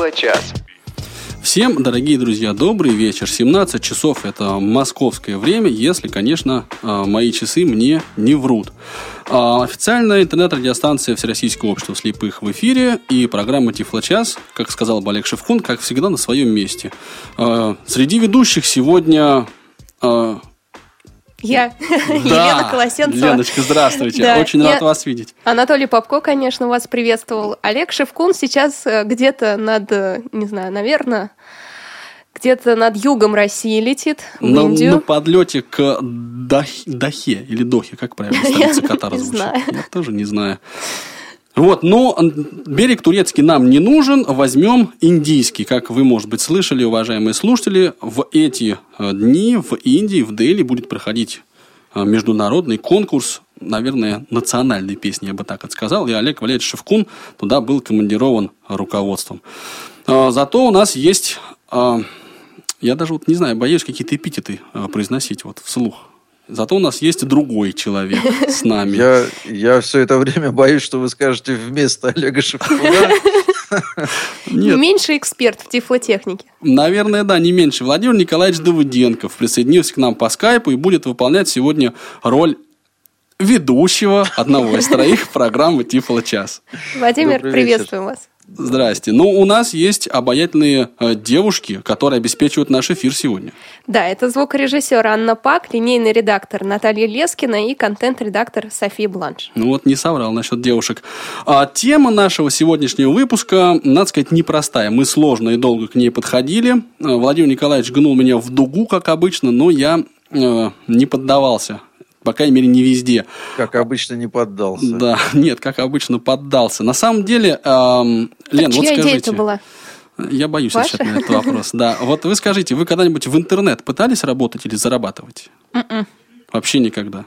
Тифло-час. Всем, дорогие друзья, добрый вечер. 17 часов – это московское время, если, конечно, а, мои часы мне не врут. А, официальная интернет-радиостанция Всероссийского общества слепых в эфире и программа «Тифлочас», как сказал Олег Шевкун, как всегда на своем месте. А, среди ведущих сегодня я, да, Елена Колосенцева. Леночка, здравствуйте. Да, Очень рад вас видеть. Анатолий Попко, конечно, вас приветствовал. Олег Шевкун сейчас э, где-то над, э, не знаю, наверное, где-то над югом России летит в на, Индию. На подлете к Дахе, Дахе или Дохе, как правильно столица Катара звучит? Я тоже не знаю. Вот, но берег турецкий нам не нужен, возьмем индийский. Как вы, может быть, слышали, уважаемые слушатели, в эти э, дни в Индии, в Дели будет проходить э, международный конкурс, наверное, национальной песни, я бы так это сказал, и Олег Валерьевич Шевкун туда был командирован руководством. Э, зато у нас есть, я даже вот не знаю, боюсь какие-то эпитеты произносить вот вслух. Зато у нас есть другой человек с нами. Я, я все это время боюсь, что вы скажете вместо Олега Шевкуна. Нет. Меньше эксперт в тифлотехнике. Наверное, да, не меньше. Владимир Николаевич Давыденков присоединился к нам по скайпу и будет выполнять сегодня роль ведущего одного из троих программы Тифло час. Владимир, приветствуем вас. Здрасте. Ну, у нас есть обаятельные э, девушки, которые обеспечивают наш эфир сегодня. Да, это звукорежиссер Анна Пак, линейный редактор Наталья Лескина и контент-редактор София Бланш. Ну вот не соврал насчет девушек. А тема нашего сегодняшнего выпуска, надо сказать, непростая. Мы сложно и долго к ней подходили. Э, Владимир Николаевич гнул меня в дугу, как обычно, но я э, не поддавался по крайней мере, не везде. Как обычно, не поддался. Да, нет, как обычно, поддался. На самом деле, эм, Лен, вот скажите... это была? Я боюсь Ваша? отвечать на этот вопрос. Да, вот вы скажите, вы когда-нибудь в интернет пытались работать или зарабатывать? Mm-mm. М-м. Вообще никогда?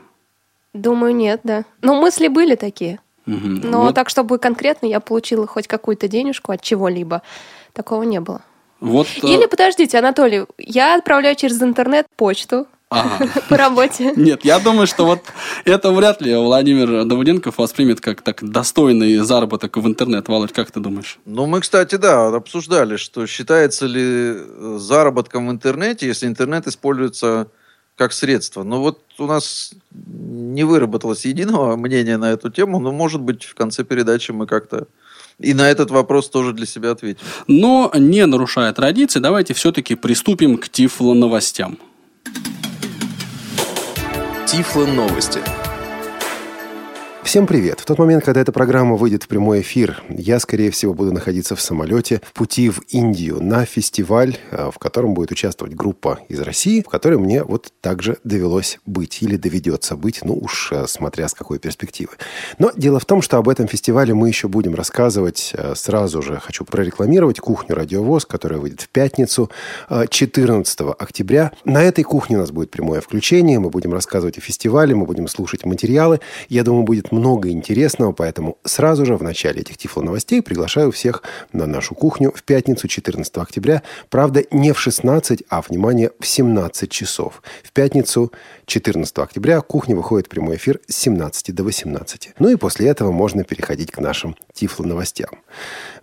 Думаю, нет, да. Но мысли были такие. Угу. Но вот. так, чтобы конкретно я получила хоть какую-то денежку от чего-либо, такого не было. Вот, э, Или подождите, Анатолий, я отправляю через интернет почту, Ага. по работе. Нет, я думаю, что вот это вряд ли Владимир Давыденков воспримет как так достойный заработок в интернет. Володь, как ты думаешь? Ну, мы, кстати, да, обсуждали, что считается ли заработком в интернете, если интернет используется как средство. Но вот у нас не выработалось единого мнения на эту тему, но, может быть, в конце передачи мы как-то и на этот вопрос тоже для себя ответим. Но, не нарушая традиции, давайте все-таки приступим к Тифло новостям. Тифло новости. Всем привет! В тот момент, когда эта программа выйдет в прямой эфир, я, скорее всего, буду находиться в самолете в пути в Индию на фестиваль, э, в котором будет участвовать группа из России, в которой мне вот также довелось быть или доведется быть, ну уж э, смотря с какой перспективы. Но дело в том, что об этом фестивале мы еще будем рассказывать. Э, сразу же хочу прорекламировать кухню «Радиовоз», которая выйдет в пятницу 14 октября. На этой кухне у нас будет прямое включение, мы будем рассказывать о фестивале, мы будем слушать материалы. Я думаю, будет много интересного, поэтому сразу же в начале этих тифло-новостей приглашаю всех на нашу кухню в пятницу 14 октября. Правда, не в 16, а, внимание, в 17 часов. В пятницу 14 октября кухня выходит в прямой эфир с 17 до 18. Ну и после этого можно переходить к нашим тифло-новостям.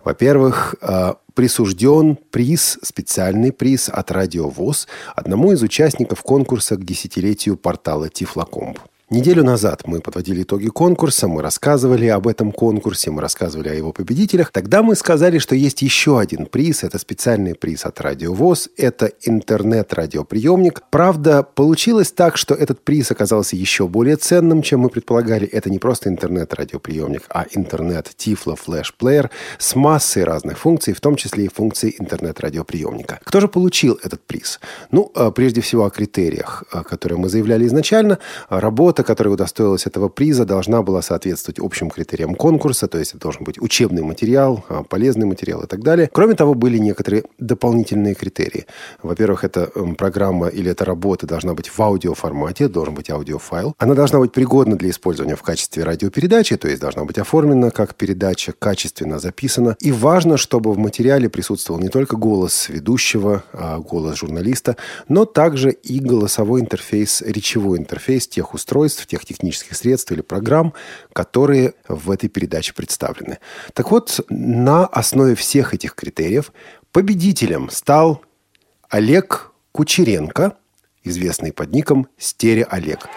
Во-первых, э, присужден приз, специальный приз от Радио ВОЗ одному из участников конкурса к десятилетию портала Тифлокомп. Неделю назад мы подводили итоги конкурса, мы рассказывали об этом конкурсе, мы рассказывали о его победителях. Тогда мы сказали, что есть еще один приз. Это специальный приз от Радио ВОЗ. Это интернет-радиоприемник. Правда, получилось так, что этот приз оказался еще более ценным, чем мы предполагали. Это не просто интернет-радиоприемник, а интернет-тифло флеш-плеер с массой разных функций, в том числе и функции интернет-радиоприемника. Кто же получил этот приз? Ну, э, прежде всего о критериях, э, которые мы заявляли изначально. Работа Работа, которая удостоилась этого приза, должна была соответствовать общим критериям конкурса, то есть это должен быть учебный материал, а, полезный материал и так далее. Кроме того, были некоторые дополнительные критерии. Во-первых, эта эм, программа или эта работа должна быть в аудиоформате, должен быть аудиофайл. Она должна быть пригодна для использования в качестве радиопередачи, то есть должна быть оформлена как передача, качественно записана. И важно, чтобы в материале присутствовал не только голос ведущего, а голос журналиста, но также и голосовой интерфейс, речевой интерфейс тех устройств, устройств, тех технических средств или программ, которые в этой передаче представлены. Так вот, на основе всех этих критериев победителем стал Олег Кучеренко, известный под ником Стере Олег.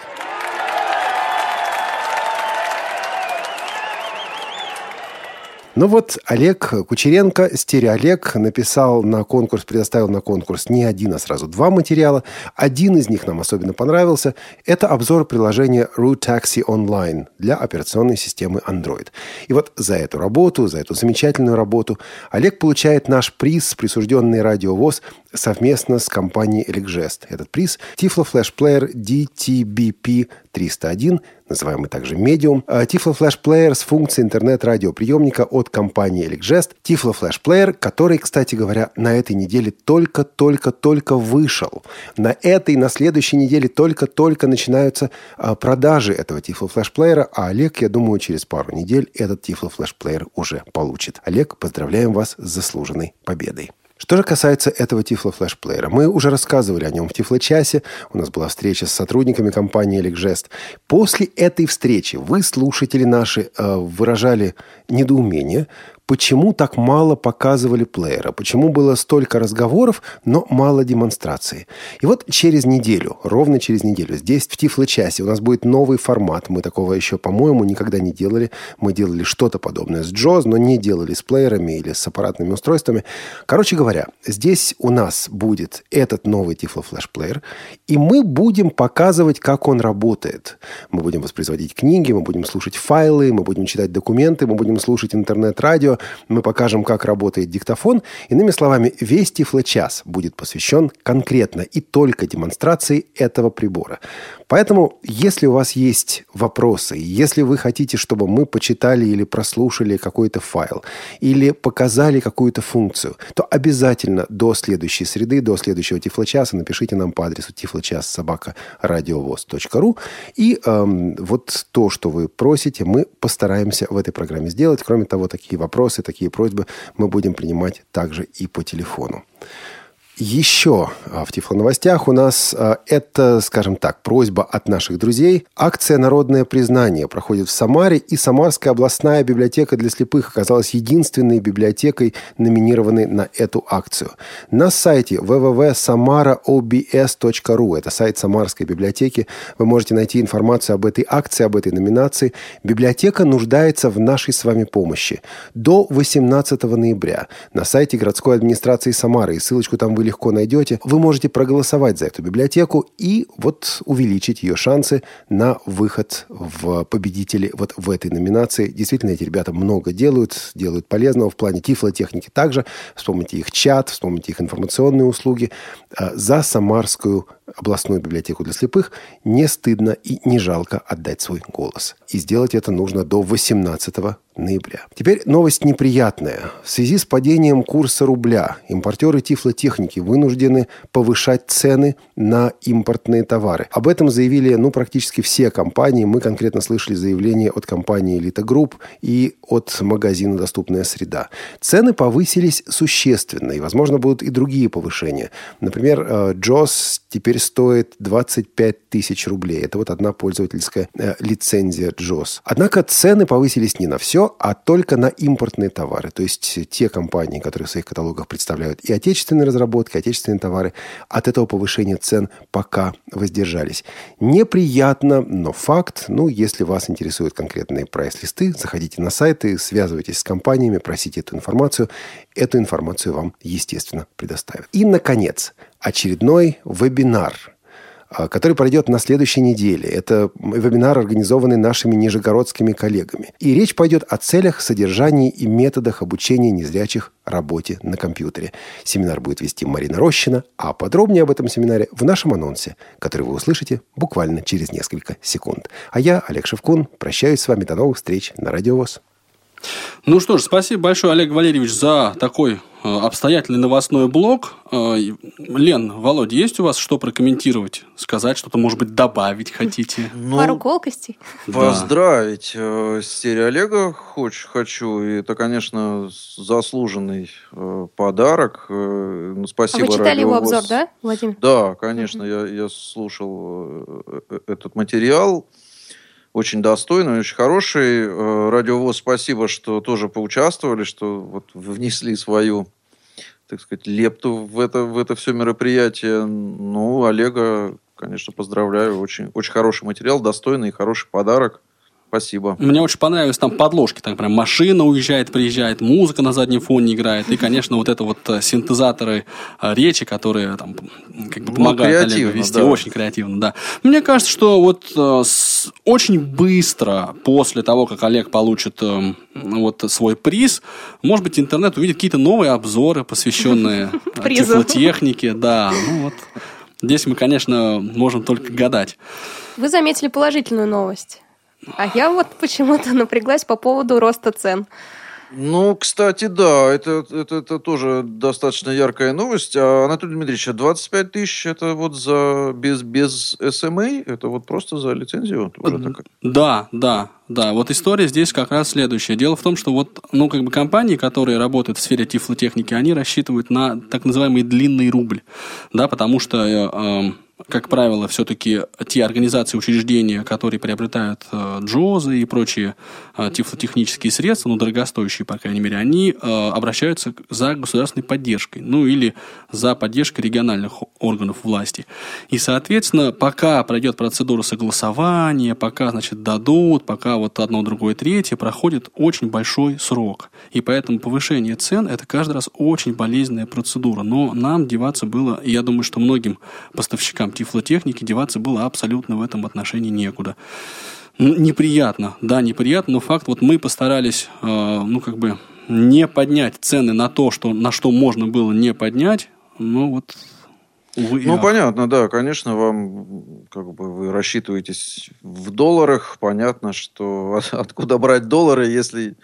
Ну вот Олег Кучеренко, Олег написал на конкурс, предоставил на конкурс не один, а сразу два материала. Один из них нам особенно понравился. Это обзор приложения Root Taxi Online для операционной системы Android. И вот за эту работу, за эту замечательную работу Олег получает наш приз, присужденный радиовоз совместно с компанией Elecgest. Этот приз – Tiflo Flash Player DTBP 301, называемый также Medium, а Tiflo Flash Player с функцией интернет-радиоприемника от компании Elecgest. Tiflo Flash Player, который, кстати говоря, на этой неделе только-только-только вышел. На этой, на следующей неделе только-только начинаются а, продажи этого Tiflo Flash Player, а Олег, я думаю, через пару недель этот Tiflo Flash Player уже получит. Олег, поздравляем вас с заслуженной победой. Что же касается этого Player, мы уже рассказывали о нем в Tiflo часе. У нас была встреча с сотрудниками компании Elecgest. После этой встречи вы, слушатели наши, э, выражали недоумение почему так мало показывали плеера, почему было столько разговоров, но мало демонстрации. И вот через неделю, ровно через неделю, здесь в Тифло-часе у нас будет новый формат. Мы такого еще, по-моему, никогда не делали. Мы делали что-то подобное с Джоз, но не делали с плеерами или с аппаратными устройствами. Короче говоря, здесь у нас будет этот новый Tiflo Flash Player, и мы будем показывать, как он работает. Мы будем воспроизводить книги, мы будем слушать файлы, мы будем читать документы, мы будем слушать интернет-радио, мы покажем, как работает диктофон. Иными словами, весь Тифло-час будет посвящен конкретно и только демонстрации этого прибора. Поэтому, если у вас есть вопросы, если вы хотите, чтобы мы почитали или прослушали какой-то файл, или показали какую-то функцию, то обязательно до следующей среды, до следующего Тифлочаса напишите нам по адресу тифлочас собака радиовоз.ру. И эм, вот то, что вы просите, мы постараемся в этой программе сделать. Кроме того, такие вопросы, такие просьбы мы будем принимать также и по телефону. Еще а, в Тифло новостях у нас а, это, скажем так, просьба от наших друзей. Акция «Народное признание» проходит в Самаре, и Самарская областная библиотека для слепых оказалась единственной библиотекой, номинированной на эту акцию. На сайте www.samaraobs.ru, это сайт Самарской библиотеки, вы можете найти информацию об этой акции, об этой номинации. Библиотека нуждается в нашей с вами помощи. До 18 ноября на сайте городской администрации Самары, и ссылочку там вы легко найдете, вы можете проголосовать за эту библиотеку и вот увеличить ее шансы на выход в победители вот в этой номинации. Действительно, эти ребята много делают, делают полезного в плане тифлотехники также. Вспомните их чат, вспомните их информационные услуги. А, за Самарскую областную библиотеку для слепых не стыдно и не жалко отдать свой голос. И сделать это нужно до 18 ноября. Теперь новость неприятная. В связи с падением курса рубля импортеры тифлотехники вынуждены повышать цены на импортные товары. Об этом заявили ну, практически все компании. Мы конкретно слышали заявление от компании Elite Group и от магазина «Доступная среда». Цены повысились существенно, и, возможно, будут и другие повышения. Например, Джос э, теперь стоит 25 тысяч рублей. Это вот одна пользовательская э, лицензия JOS. Однако цены повысились не на все, а только на импортные товары. То есть те компании, которые в своих каталогах представляют и отечественные разработки, отечественные товары, от этого повышения цен пока воздержались. Неприятно, но факт. Ну, если вас интересуют конкретные прайс-листы, заходите на сайты, связывайтесь с компаниями, просите эту информацию. Эту информацию вам, естественно, предоставят. И, наконец, очередной вебинар – а, который пройдет на следующей неделе. Это вебинар, организованный нашими нижегородскими коллегами. И речь пойдет о целях, содержании и методах обучения незрячих работе на компьютере. Семинар будет вести Марина Рощина, а подробнее об этом семинаре в нашем анонсе, который вы услышите буквально через несколько секунд. А я, Олег Шевкун, прощаюсь с вами до новых встреч на Радио ВОЗ. Ну что ж, спасибо большое, Олег Валерьевич, за такой обстоятельный новостной блок. Э, Лен, Володя, есть у вас что прокомментировать, сказать, что-то, может быть, добавить хотите? Ну, Пару колкостей. Поздравить да. Стерео Олега хочу, хочу. И это, конечно, заслуженный э, подарок. Ну, спасибо. А вы читали его обзор, да, Владимир? Да, конечно, я, я слушал этот материал. очень достойный, очень хороший. Э, Радиовоз, спасибо, что тоже поучаствовали, что вот внесли свою, так сказать, лепту в это, в это все мероприятие. Ну, Олега, конечно, поздравляю. Очень, очень хороший материал, достойный и хороший подарок. Спасибо. Мне очень понравились там подложки. Там прям машина уезжает, приезжает, музыка на заднем фоне играет. И, конечно, вот это вот э, синтезаторы э, речи, которые там как бы ну, помогают ну, Олегу вести. Да. Очень креативно, да. Мне кажется, что вот э, с, очень быстро после того, как Олег получит э, вот свой приз, может быть, интернет увидит какие-то новые обзоры, посвященные тифлотехнике. Да, ну вот. Здесь мы, конечно, можем только гадать. Вы заметили положительную новость. А я вот почему-то напряглась по поводу роста цен. Ну, кстати, да, это, это, это тоже достаточно яркая новость. А, Анатолий Дмитриевич, 25 а тысяч это вот за без, без SMA, это вот просто за лицензию? Уже такая? Да, да, да. Вот история здесь как раз следующая. Дело в том, что вот, ну, как бы компании, которые работают в сфере тифлотехники, они рассчитывают на так называемый длинный рубль, да, потому что э, эм, как правило, все-таки те организации, учреждения, которые приобретают э, джозы и прочие э, тифлотехнические средства, ну, дорогостоящие, по крайней мере, они э, обращаются за государственной поддержкой, ну, или за поддержкой региональных органов власти. И, соответственно, пока пройдет процедура согласования, пока, значит, дадут, пока вот одно, другое, третье, проходит очень большой срок. И поэтому повышение цен – это каждый раз очень болезненная процедура. Но нам деваться было, я думаю, что многим поставщикам тифлотехники деваться было абсолютно в этом отношении некуда. Неприятно, да, неприятно, но факт, вот мы постарались, э, ну, как бы, не поднять цены на то, что, на что можно было не поднять, ну, вот Увы, ну, понятно, да, конечно, вам, как бы, вы рассчитываетесь в долларах, понятно, что откуда брать доллары, если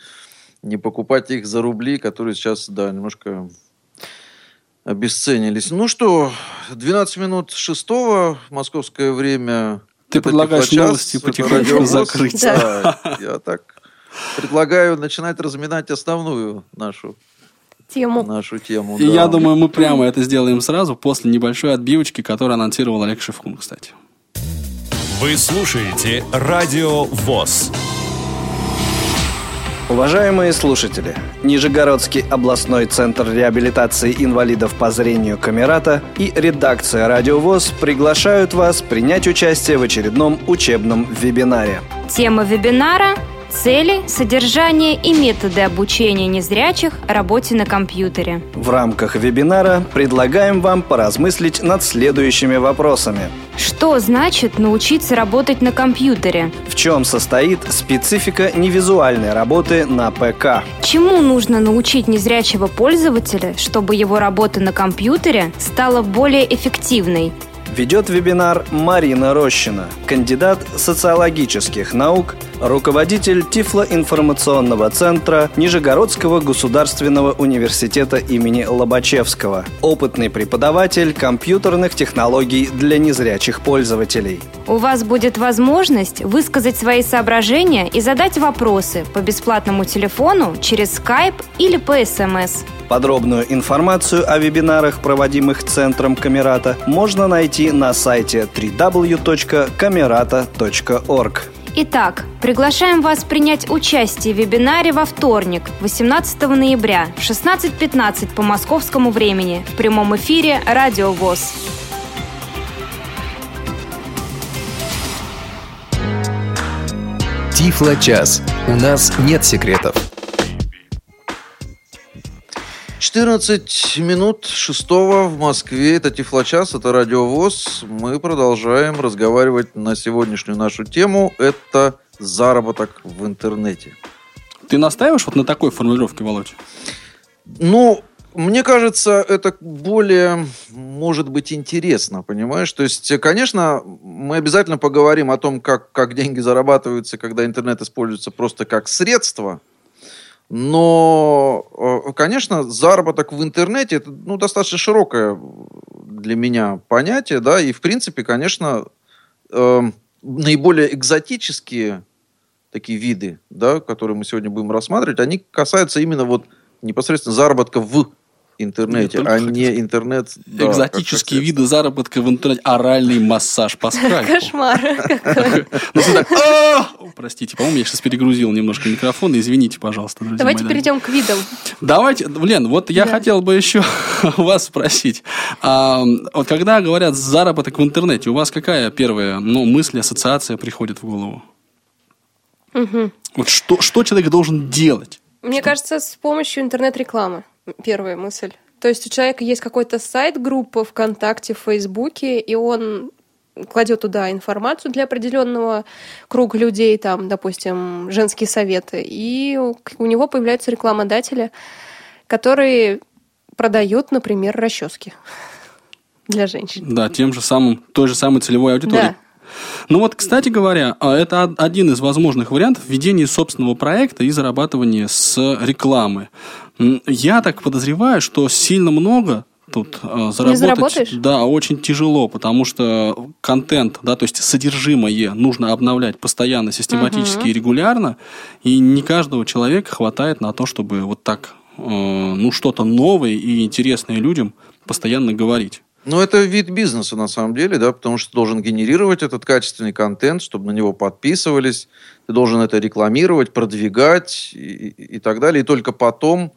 не покупать их за рубли, которые сейчас, да, немножко обесценились. Ну что, 12 минут шестого, московское время. Ты предлагаешь новости потихонечку закрыть. Да. Я так предлагаю начинать разминать основную нашу тему. Нашу тему, И да. я думаю, мы прямо это сделаем сразу после небольшой отбивочки, которую анонсировал Олег Шевкун, кстати. Вы слушаете Радио ВОЗ. Уважаемые слушатели, Нижегородский областной центр реабилитации инвалидов по зрению Камерата и редакция «Радиовоз» приглашают вас принять участие в очередном учебном вебинаре. Тема вебинара Цели, содержание и методы обучения незрячих работе на компьютере. В рамках вебинара предлагаем вам поразмыслить над следующими вопросами. Что значит научиться работать на компьютере? В чем состоит специфика невизуальной работы на ПК? Чему нужно научить незрячего пользователя, чтобы его работа на компьютере стала более эффективной? Ведет вебинар Марина Рощина, кандидат социологических наук, руководитель Тифлоинформационного центра Нижегородского государственного университета имени Лобачевского, опытный преподаватель компьютерных технологий для незрячих пользователей. У вас будет возможность высказать свои соображения и задать вопросы по бесплатному телефону через Skype или по СМС. Подробную информацию о вебинарах, проводимых Центром Камерата, можно найти на сайте www.camerata.org. Итак, приглашаем вас принять участие в вебинаре во вторник, 18 ноября, в 16.15 по московскому времени в прямом эфире «Радио ВОЗ». Тифло-час. У нас нет секретов. 14 минут шестого в Москве. Это Тифлочас, это Радиовоз. Мы продолжаем разговаривать на сегодняшнюю нашу тему. Это заработок в интернете. Ты настаиваешь вот на такой формулировке, Володь? Ну, мне кажется, это более, может быть, интересно, понимаешь? То есть, конечно, мы обязательно поговорим о том, как, как деньги зарабатываются, когда интернет используется просто как средство – но, э, конечно, заработок в интернете это ну, достаточно широкое для меня понятие, да, и в принципе, конечно, э, наиболее экзотические такие виды, да, которые мы сегодня будем рассматривать, они касаются именно вот непосредственно заработка в интернете, а не интернет... Да, Экзотические как, виды заработка в интернете. Оральный массаж по скайпу. Кошмар. Ну, «А!» простите, по-моему, я сейчас перегрузил немножко микрофон. Извините, пожалуйста, друзья Давайте перейдем к видам. Давайте, Лен, вот я хотел бы еще вас спросить. Вот когда говорят заработок в интернете, у вас какая первая ну, мысль, ассоциация приходит в голову? Вот что, что человек должен делать? Мне кажется, с помощью интернет-рекламы первая мысль. То есть у человека есть какой-то сайт, группа ВКонтакте, в Фейсбуке, и он кладет туда информацию для определенного круга людей, там, допустим, женские советы, и у него появляются рекламодатели, которые продают, например, расчески для женщин. Да, тем же самым, той же самой целевой аудитории. Да. Ну вот, кстати говоря, а, это один из возможных вариантов введения собственного проекта и зарабатывания с рекламы. Я так подозреваю, что сильно много тут э, заработать, да, очень тяжело, потому что контент, да, то есть содержимое нужно обновлять постоянно, систематически угу. и регулярно, и не каждого человека хватает на то, чтобы вот так, э, ну, что-то новое и интересное людям постоянно говорить. Ну, это вид бизнеса на самом деле, да, потому что ты должен генерировать этот качественный контент, чтобы на него подписывались, ты должен это рекламировать, продвигать и, и так далее, и только потом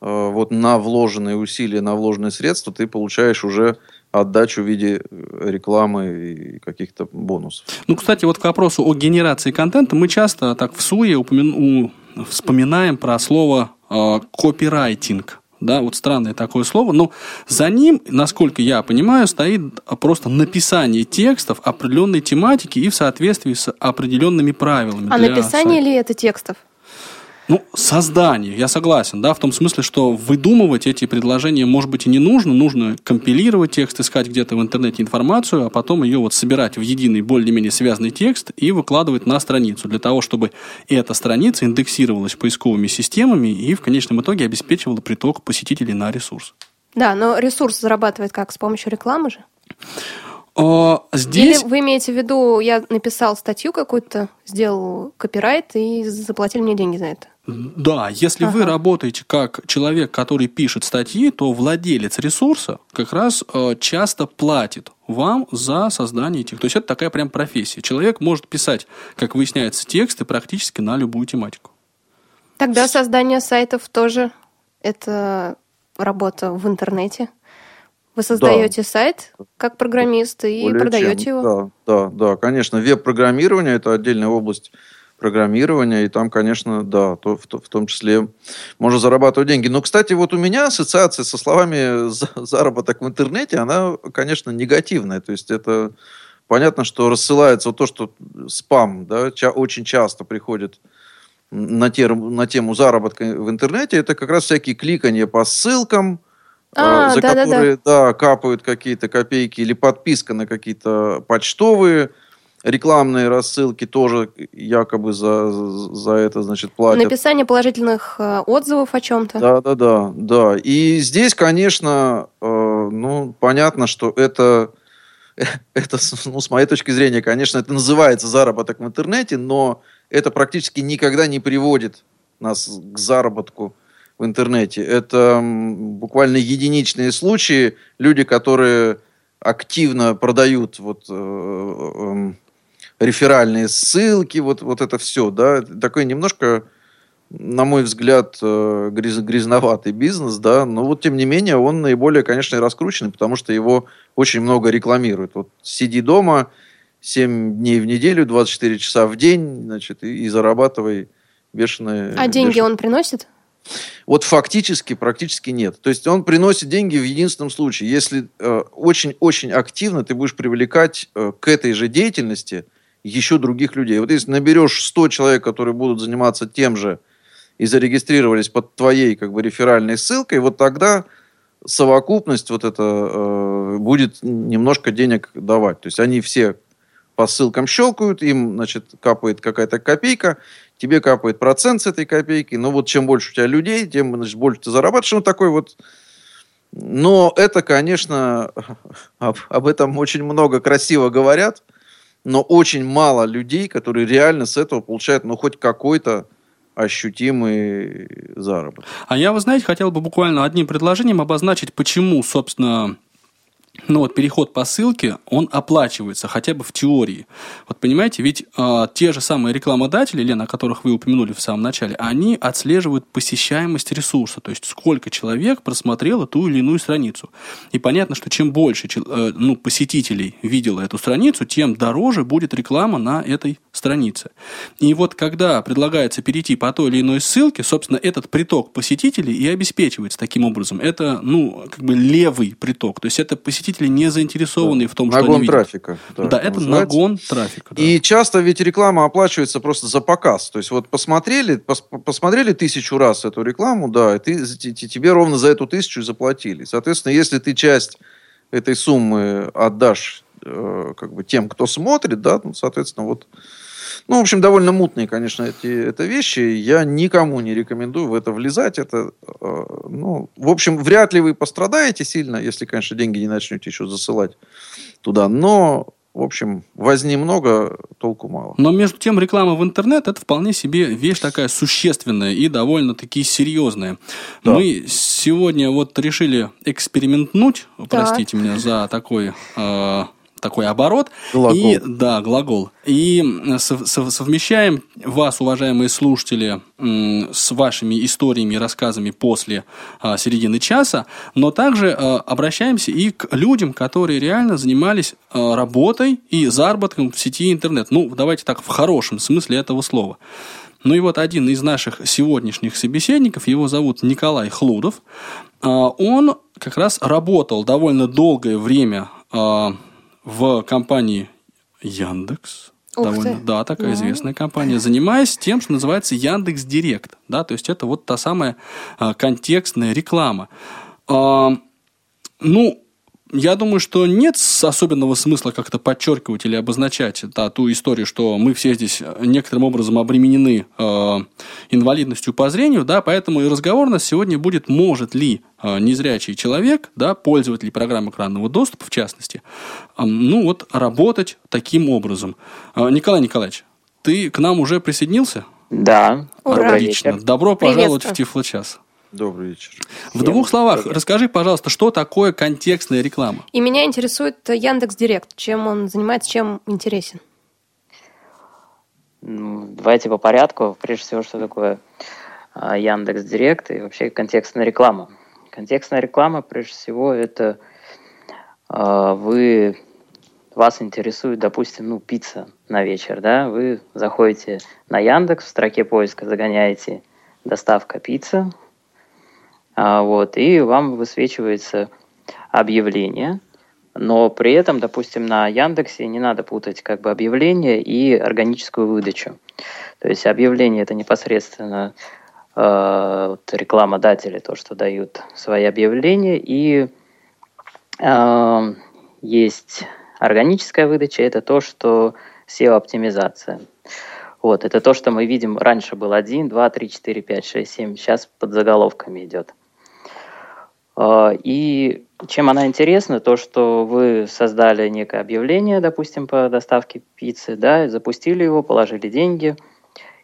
э, вот на вложенные усилия, на вложенные средства ты получаешь уже отдачу в виде э, рекламы и каких-то бонусов. Ну, кстати, вот к вопросу о генерации контента. Мы часто так в СУЕ упомя... вспоминаем про слово э, копирайтинг да, вот странное такое слово, но за ним, насколько я понимаю, стоит просто написание текстов определенной тематики и в соответствии с определенными правилами. А написание сайта. ли это текстов? Ну, создание, я согласен, да, в том смысле, что выдумывать эти предложения, может быть, и не нужно, нужно компилировать текст, искать где-то в интернете информацию, а потом ее вот собирать в единый, более-менее связанный текст и выкладывать на страницу, для того, чтобы эта страница индексировалась поисковыми системами и в конечном итоге обеспечивала приток посетителей на ресурс. Да, но ресурс зарабатывает как? С помощью рекламы же? А, здесь... Или вы имеете в виду, я написал статью какую-то, сделал копирайт и заплатили мне деньги за это? Да, если ага. вы работаете как человек, который пишет статьи, то владелец ресурса как раз э, часто платит вам за создание этих. То есть это такая прям профессия. Человек может писать, как выясняется, тексты практически на любую тематику. Тогда создание сайтов тоже это работа в интернете. Вы создаете да. сайт как программист и Более продаете чем. его. Да, да, да, конечно. Веб-программирование это отдельная область программирования, и там, конечно, да, то, в, в том числе можно зарабатывать деньги. Но, кстати, вот у меня ассоциация со словами заработок в интернете, она, конечно, негативная. То есть это понятно, что рассылается вот то, что спам, да, очень часто приходит на, те, на тему заработка в интернете, это как раз всякие кликания по ссылкам, а, за да, которые да, да. да, капают какие-то копейки, или подписка на какие-то почтовые рекламные рассылки тоже якобы за, за это, значит, платят. Написание положительных э, отзывов о чем-то. Да, да, да, да. И здесь, конечно, э, ну, понятно, что это, это, ну, с моей точки зрения, конечно, это называется заработок в интернете, но это практически никогда не приводит нас к заработку в интернете. Это буквально единичные случаи. Люди, которые активно продают вот, э, э, реферальные ссылки, вот, вот это все, да, такой немножко, на мой взгляд, э, гряз, грязноватый бизнес, да, но вот тем не менее он наиболее, конечно, раскрученный, потому что его очень много рекламируют. Вот сиди дома 7 дней в неделю, 24 часа в день, значит, и, и зарабатывай бешеные... А деньги бешеные... он приносит? Вот фактически практически нет. То есть он приносит деньги в единственном случае, если э, очень-очень активно ты будешь привлекать э, к этой же деятельности еще других людей. Вот если наберешь 100 человек, которые будут заниматься тем же и зарегистрировались под твоей как бы реферальной ссылкой, вот тогда совокупность вот это э, будет немножко денег давать. То есть они все по ссылкам щелкают, им, значит, капает какая-то копейка, тебе капает процент с этой копейки, но вот чем больше у тебя людей, тем значит, больше ты зарабатываешь. Ну, такой вот... Но это, конечно, об, об этом очень много красиво говорят, но очень мало людей, которые реально с этого получают, ну, хоть какой-то ощутимый заработок. А я, вы знаете, хотел бы буквально одним предложением обозначить, почему, собственно, ну вот переход по ссылке, он оплачивается хотя бы в теории. Вот понимаете, ведь э, те же самые рекламодатели, Лена, о которых вы упомянули в самом начале, они отслеживают посещаемость ресурса, то есть сколько человек просмотрело ту или иную страницу. И понятно, что чем больше э, ну, посетителей видело эту страницу, тем дороже будет реклама на этой странице. И вот когда предлагается перейти по той или иной ссылке, собственно, этот приток посетителей и обеспечивается таким образом. Это, ну, как бы левый приток, то есть это посетители посетители не заинтересованы да. в том, нагон что они видят. трафика. Да, да это называется. нагон трафика. Да. И часто ведь реклама оплачивается просто за показ. То есть вот посмотрели, пос, посмотрели тысячу раз эту рекламу, да, и ты, тебе ровно за эту тысячу заплатили. Соответственно, если ты часть этой суммы отдашь э, как бы тем, кто смотрит, да, ну, соответственно, вот ну, в общем, довольно мутные, конечно, эти это вещи. Я никому не рекомендую в это влезать. Это, э, ну, в общем, вряд ли вы пострадаете сильно, если, конечно, деньги не начнете еще засылать туда. Но в общем, возни много, толку мало. Но между тем реклама в интернет это вполне себе вещь такая существенная и довольно-таки серьезная. Да. Мы сегодня вот решили экспериментнуть, так. простите меня за такой э, такой оборот. Глагол. И, да, глагол. И совмещаем вас, уважаемые слушатели, с вашими историями и рассказами после а, середины часа, но также а, обращаемся и к людям, которые реально занимались а, работой и заработком в сети интернет. Ну, давайте так, в хорошем смысле этого слова. Ну и вот один из наших сегодняшних собеседников, его зовут Николай Хлудов, он как раз работал довольно долгое время в компании Яндекс. Ух довольно, ты. да, такая известная компания, занимаясь тем, что называется Яндекс Директ, да, то есть это вот та самая а, контекстная реклама. А, ну, я думаю, что нет особенного смысла как-то подчеркивать или обозначать да, ту историю, что мы все здесь некоторым образом обременены э, инвалидностью по зрению, да, поэтому и разговор у нас сегодня будет, может ли э, незрячий человек, да, пользователь программы экранного доступа, в частности, э, ну вот работать таким образом. Э, Николай Николаевич, ты к нам уже присоединился? Да. Ура. Отлично. Добро пожаловать в Тифло-час. Добрый вечер. В двух словах расскажи, пожалуйста, что такое контекстная реклама? И меня интересует Яндекс Директ. Чем он занимается, чем интересен? Ну, давайте по порядку. Прежде всего, что такое а, Яндекс Директ и вообще контекстная реклама. Контекстная реклама, прежде всего, это а, вы вас интересует, допустим, ну, пицца на вечер, да, вы заходите на Яндекс, в строке поиска загоняете доставка пицца, а, вот, и вам высвечивается объявление, но при этом, допустим, на Яндексе не надо путать как бы объявление и органическую выдачу. То есть объявление это непосредственно э, вот, рекламодатели, то, что дают свои объявления, и э, есть органическая выдача, это то, что SEO-оптимизация. Вот, это то, что мы видим, раньше был 1, 2, 3, 4, 5, 6, 7, сейчас под заголовками идет. А, и чем она интересна, то, что вы создали некое объявление, допустим, по доставке пиццы, да, запустили его, положили деньги –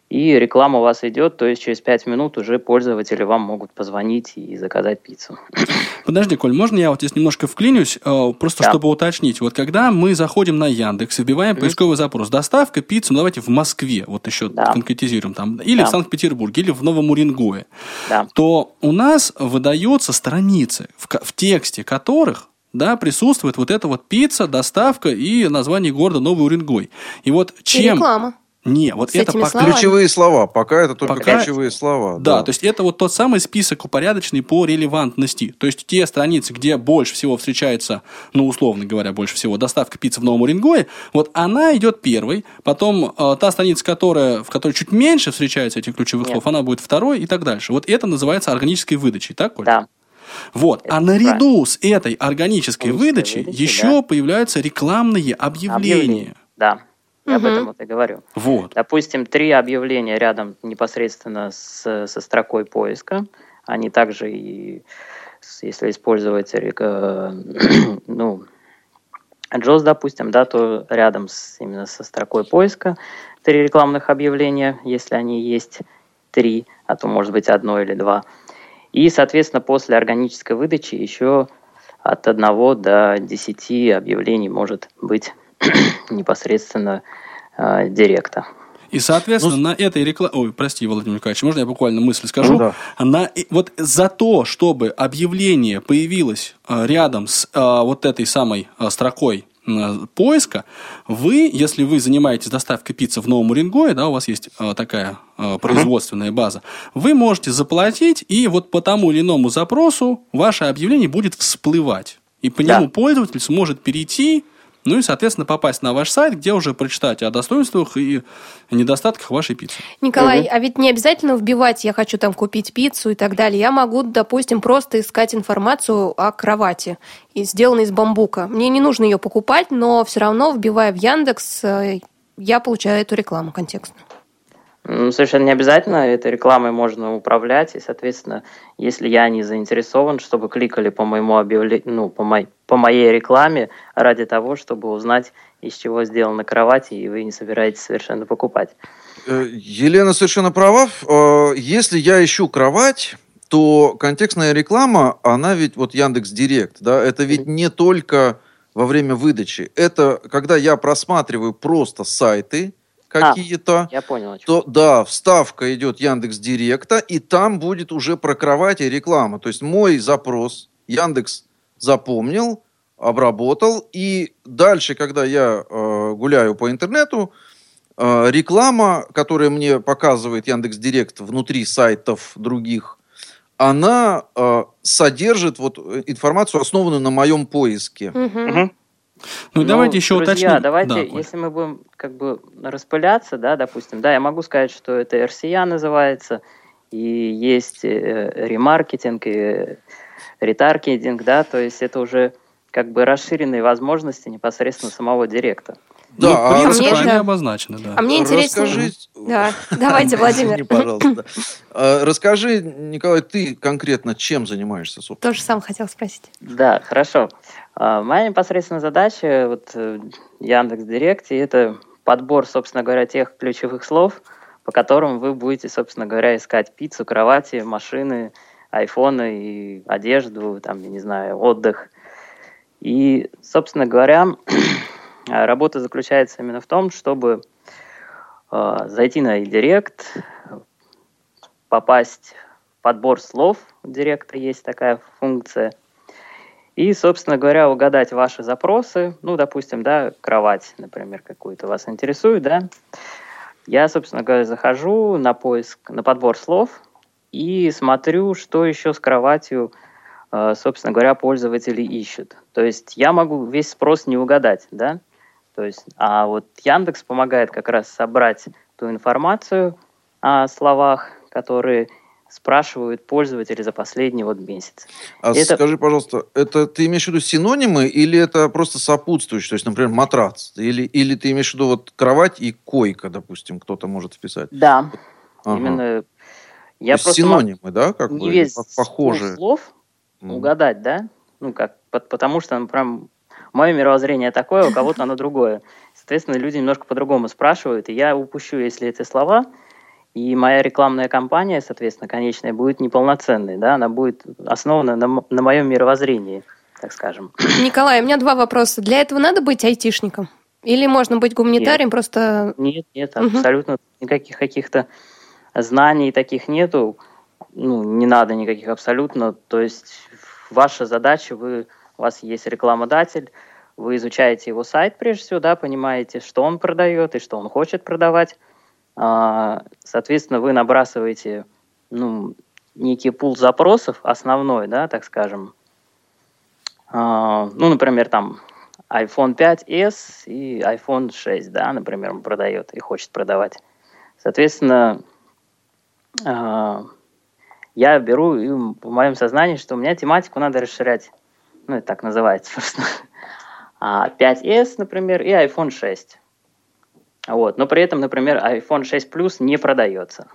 и реклама у вас идет, то есть через 5 минут уже пользователи вам могут позвонить и заказать пиццу. Подожди, Коль, можно я вот здесь немножко вклинюсь, э, просто да. чтобы уточнить. Вот когда мы заходим на Яндекс, вбиваем mm-hmm. поисковый запрос, доставка пиццы, ну давайте в Москве, вот еще да. конкретизируем там, или да. в Санкт-Петербурге, или в Новом Уренгое, да. то у нас выдаются страницы, в, в тексте которых да, присутствует вот эта вот пицца, доставка и название города Новый Уренгой. И вот чем... И реклама. Не, вот С это пока... ключевые слова. Пока это только пока... ключевые слова. Да, да, то есть это вот тот самый список упорядоченный по релевантности. То есть те страницы, где больше всего встречается, ну, условно говоря, больше всего доставка пиццы в Новом Уренгое, вот она идет первой, потом э, та страница, которая, в которой чуть меньше встречается этих ключевых Нет. слов, она будет второй и так дальше. Вот это называется органической выдачей, так, Коль? Да. Вот. Это а наряду правильно. с этой органической выдачей выдачи, еще да. появляются рекламные объявления. объявления. Да. Я угу. об этом вот и говорю. Вот. Допустим, три объявления рядом непосредственно с, со строкой поиска. Они также и, если использовать э, ну, JOS, допустим, да, то рядом с, именно со строкой поиска три рекламных объявления, если они есть. три, а то может быть одно или два. И, соответственно, после органической выдачи еще от одного до десяти объявлений может быть непосредственно э, директа. И, соответственно, ну, на этой рекламе... Ой, прости, Владимир Николаевич, можно я буквально мысль скажу? Ну, да. на... Вот за то, чтобы объявление появилось э, рядом с э, вот этой самой э, строкой поиска, вы, если вы занимаетесь доставкой пиццы в Новом Уренгое, да, у вас есть э, такая э, производственная база, вы можете заплатить, и вот по тому или иному запросу ваше объявление будет всплывать. И по да. нему пользователь сможет перейти ну и, соответственно, попасть на ваш сайт, где уже прочитать о достоинствах и недостатках вашей пиццы. Николай, угу. а ведь не обязательно вбивать «я хочу там купить пиццу» и так далее. Я могу, допустим, просто искать информацию о кровати, сделанной из бамбука. Мне не нужно ее покупать, но все равно, вбивая в Яндекс, э, я получаю эту рекламу контекстную. Ну, совершенно не обязательно. Этой рекламой можно управлять. И, соответственно, если я не заинтересован, чтобы кликали по моему объявлению, ну, по, мой, по моей рекламе ради того, чтобы узнать, из чего сделана кровать, и вы не собираетесь совершенно покупать. Э, Елена совершенно права. Э, если я ищу кровать, то контекстная реклама, она ведь, вот Яндекс Директ, да, это ведь не только во время выдачи. Это когда я просматриваю просто сайты, какие-то. А, я понял. То, да, вставка идет Яндекс Директа, и там будет уже про кровати реклама. То есть мой запрос Яндекс запомнил, обработал, и дальше, когда я э, гуляю по интернету, э, реклама, которая мне показывает Яндекс Директ внутри сайтов других, она э, содержит вот э, информацию, основанную на моем поиске. Угу. Ну, ну давайте еще друзья, уточним. давайте, да, если мы будем как бы распыляться, да, допустим, да, я могу сказать, что это RCA называется, и есть э, ремаркетинг, и ретаргетинг, да, то есть это уже как бы расширенные возможности непосредственно самого директа. Да, ну, а принципы они обозначены, да. А мне интересно... Расскажи... Да, давайте, Владимир. Пожалуйста. А, расскажи, Николай, ты конкретно чем занимаешься, собственно? Тоже сам хотел спросить. Да, хорошо. А, моя непосредственная задача вот э, Яндекс Директе это подбор, собственно говоря, тех ключевых слов, по которым вы будете, собственно говоря, искать пиццу, кровати, машины, айфоны и одежду, там, я не знаю, отдых. И, собственно говоря, работа заключается именно в том, чтобы э, зайти на Директ, попасть в подбор слов, в Директе есть такая функция – и, собственно говоря, угадать ваши запросы, ну, допустим, да, кровать, например, какую-то вас интересует, да, я, собственно говоря, захожу на поиск, на подбор слов и смотрю, что еще с кроватью, э, собственно говоря, пользователи ищут. То есть я могу весь спрос не угадать, да, то есть, а вот Яндекс помогает как раз собрать ту информацию о словах, которые спрашивают пользователи за последний вот месяц. А это... скажи, пожалуйста, это ты имеешь в виду синонимы или это просто сопутствующие? То есть, например, матрац? Или, или ты имеешь в виду вот кровать и койка, допустим, кто-то может вписать? Да, ага. именно. Я То просто синонимы, да, как не бы весь похожие слов mm. угадать, да? Ну как, потому что, ну, прям мое мировоззрение такое, у кого-то оно другое. Соответственно, люди немножко по-другому спрашивают, и я упущу, если эти слова и моя рекламная кампания, соответственно, конечная, будет неполноценной, да, она будет основана на, на моем мировоззрении, так скажем. Николай, у меня два вопроса. Для этого надо быть айтишником? Или можно быть гуманитарием, нет. просто... Нет, нет, угу. абсолютно никаких каких-то знаний таких нету, ну, не надо никаких абсолютно, то есть ваша задача, вы, у вас есть рекламодатель, вы изучаете его сайт прежде всего, да, понимаете, что он продает и что он хочет продавать, соответственно, вы набрасываете ну, некий пул запросов, основной, да, так скажем. А, ну, например, там iPhone 5s и iPhone 6, да, например, он продает и хочет продавать. Соответственно, а, я беру и в моем сознании, что у меня тематику надо расширять. Ну, это так называется просто. 5s, например, и iPhone 6. Вот. Но при этом, например, iPhone 6 Plus не продается.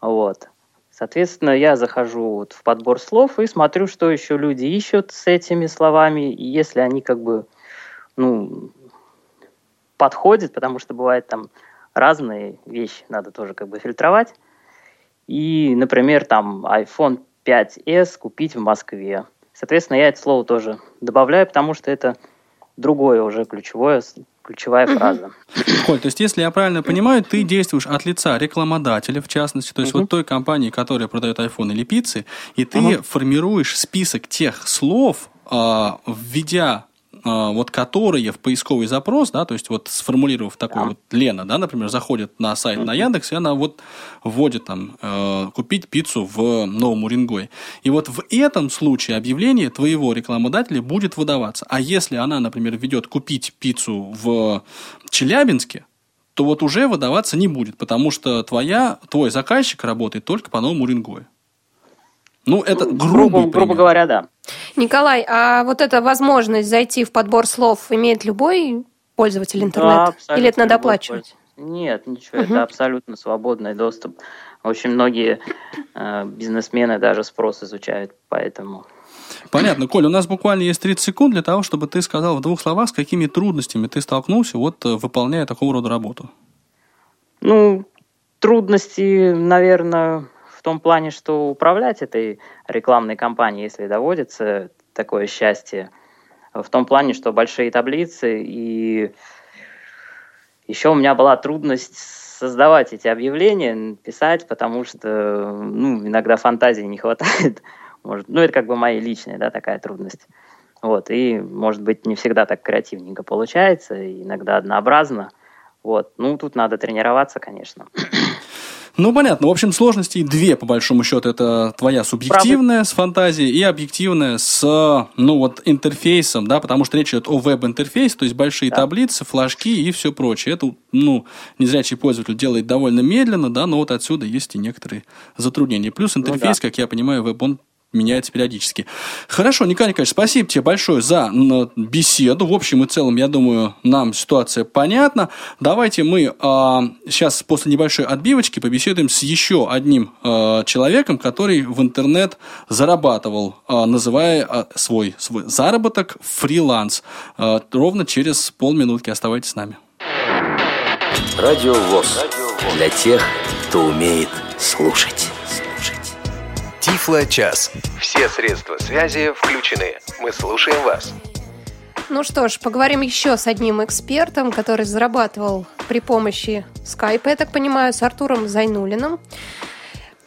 Вот. Соответственно, я захожу вот в подбор слов и смотрю, что еще люди ищут с этими словами. И если они как бы ну, подходят, потому что бывает там разные вещи, надо тоже как бы фильтровать. и, например, там iPhone 5s купить в Москве. Соответственно, я это слово тоже добавляю, потому что это другое уже ключевое ключевая фраза. Коль, то есть, если я правильно понимаю, ты действуешь от лица рекламодателя, в частности, то есть вот той компании, которая продает iPhone или пиццы, и ты формируешь список тех слов, а, введя вот которые в поисковый запрос, да, то есть вот сформулировав такой да. вот Лена, да, например, заходит на сайт на Яндекс, и она вот вводит там э, купить пиццу в Новом Уренгое. И вот в этом случае объявление твоего рекламодателя будет выдаваться. А если она, например, ведет купить пиццу в Челябинске, то вот уже выдаваться не будет, потому что твоя, твой заказчик работает только по Новому Уренгою. Ну, это грубо, грубо говоря, да. Николай, а вот эта возможность зайти в подбор слов имеет любой пользователь интернета? Да, Или это надо оплачивать? Нет, ничего, угу. это абсолютно свободный доступ. Очень многие э, бизнесмены даже спрос изучают, поэтому... Понятно. Коля, у нас буквально есть 30 секунд для того, чтобы ты сказал в двух словах, с какими трудностями ты столкнулся, вот э, выполняя такого рода работу. Ну, трудности, наверное, том плане, что управлять этой рекламной кампанией, если доводится такое счастье, в том плане, что большие таблицы, и еще у меня была трудность создавать эти объявления, писать, потому что ну, иногда фантазии не хватает. Может, ну, это как бы моя личная да, такая трудность. Вот, и, может быть, не всегда так креативненько получается, иногда однообразно. Вот, ну, тут надо тренироваться, конечно. Ну, понятно. В общем, сложностей две, по большому счету. Это твоя субъективная Правда. с фантазией и объективная с, ну, вот, интерфейсом, да, потому что речь идет о веб-интерфейсе, то есть большие да. таблицы, флажки и все прочее. Это, ну, незрячий пользователь делает довольно медленно, да, но вот отсюда есть и некоторые затруднения. Плюс интерфейс, ну, да. как я понимаю, веб, он меняется периодически. Хорошо, Николай Николаевич, спасибо тебе большое за беседу. В общем и целом, я думаю, нам ситуация понятна. Давайте мы а, сейчас после небольшой отбивочки побеседуем с еще одним а, человеком, который в интернет зарабатывал, а, называя а, свой, свой заработок фриланс. А, ровно через полминутки. Оставайтесь с нами. Радио ВОЗ. Для тех, кто умеет слушать. Тифло-час. Все средства связи включены. Мы слушаем вас. Ну что ж, поговорим еще с одним экспертом, который зарабатывал при помощи скайпа, я так понимаю, с Артуром Зайнулиным.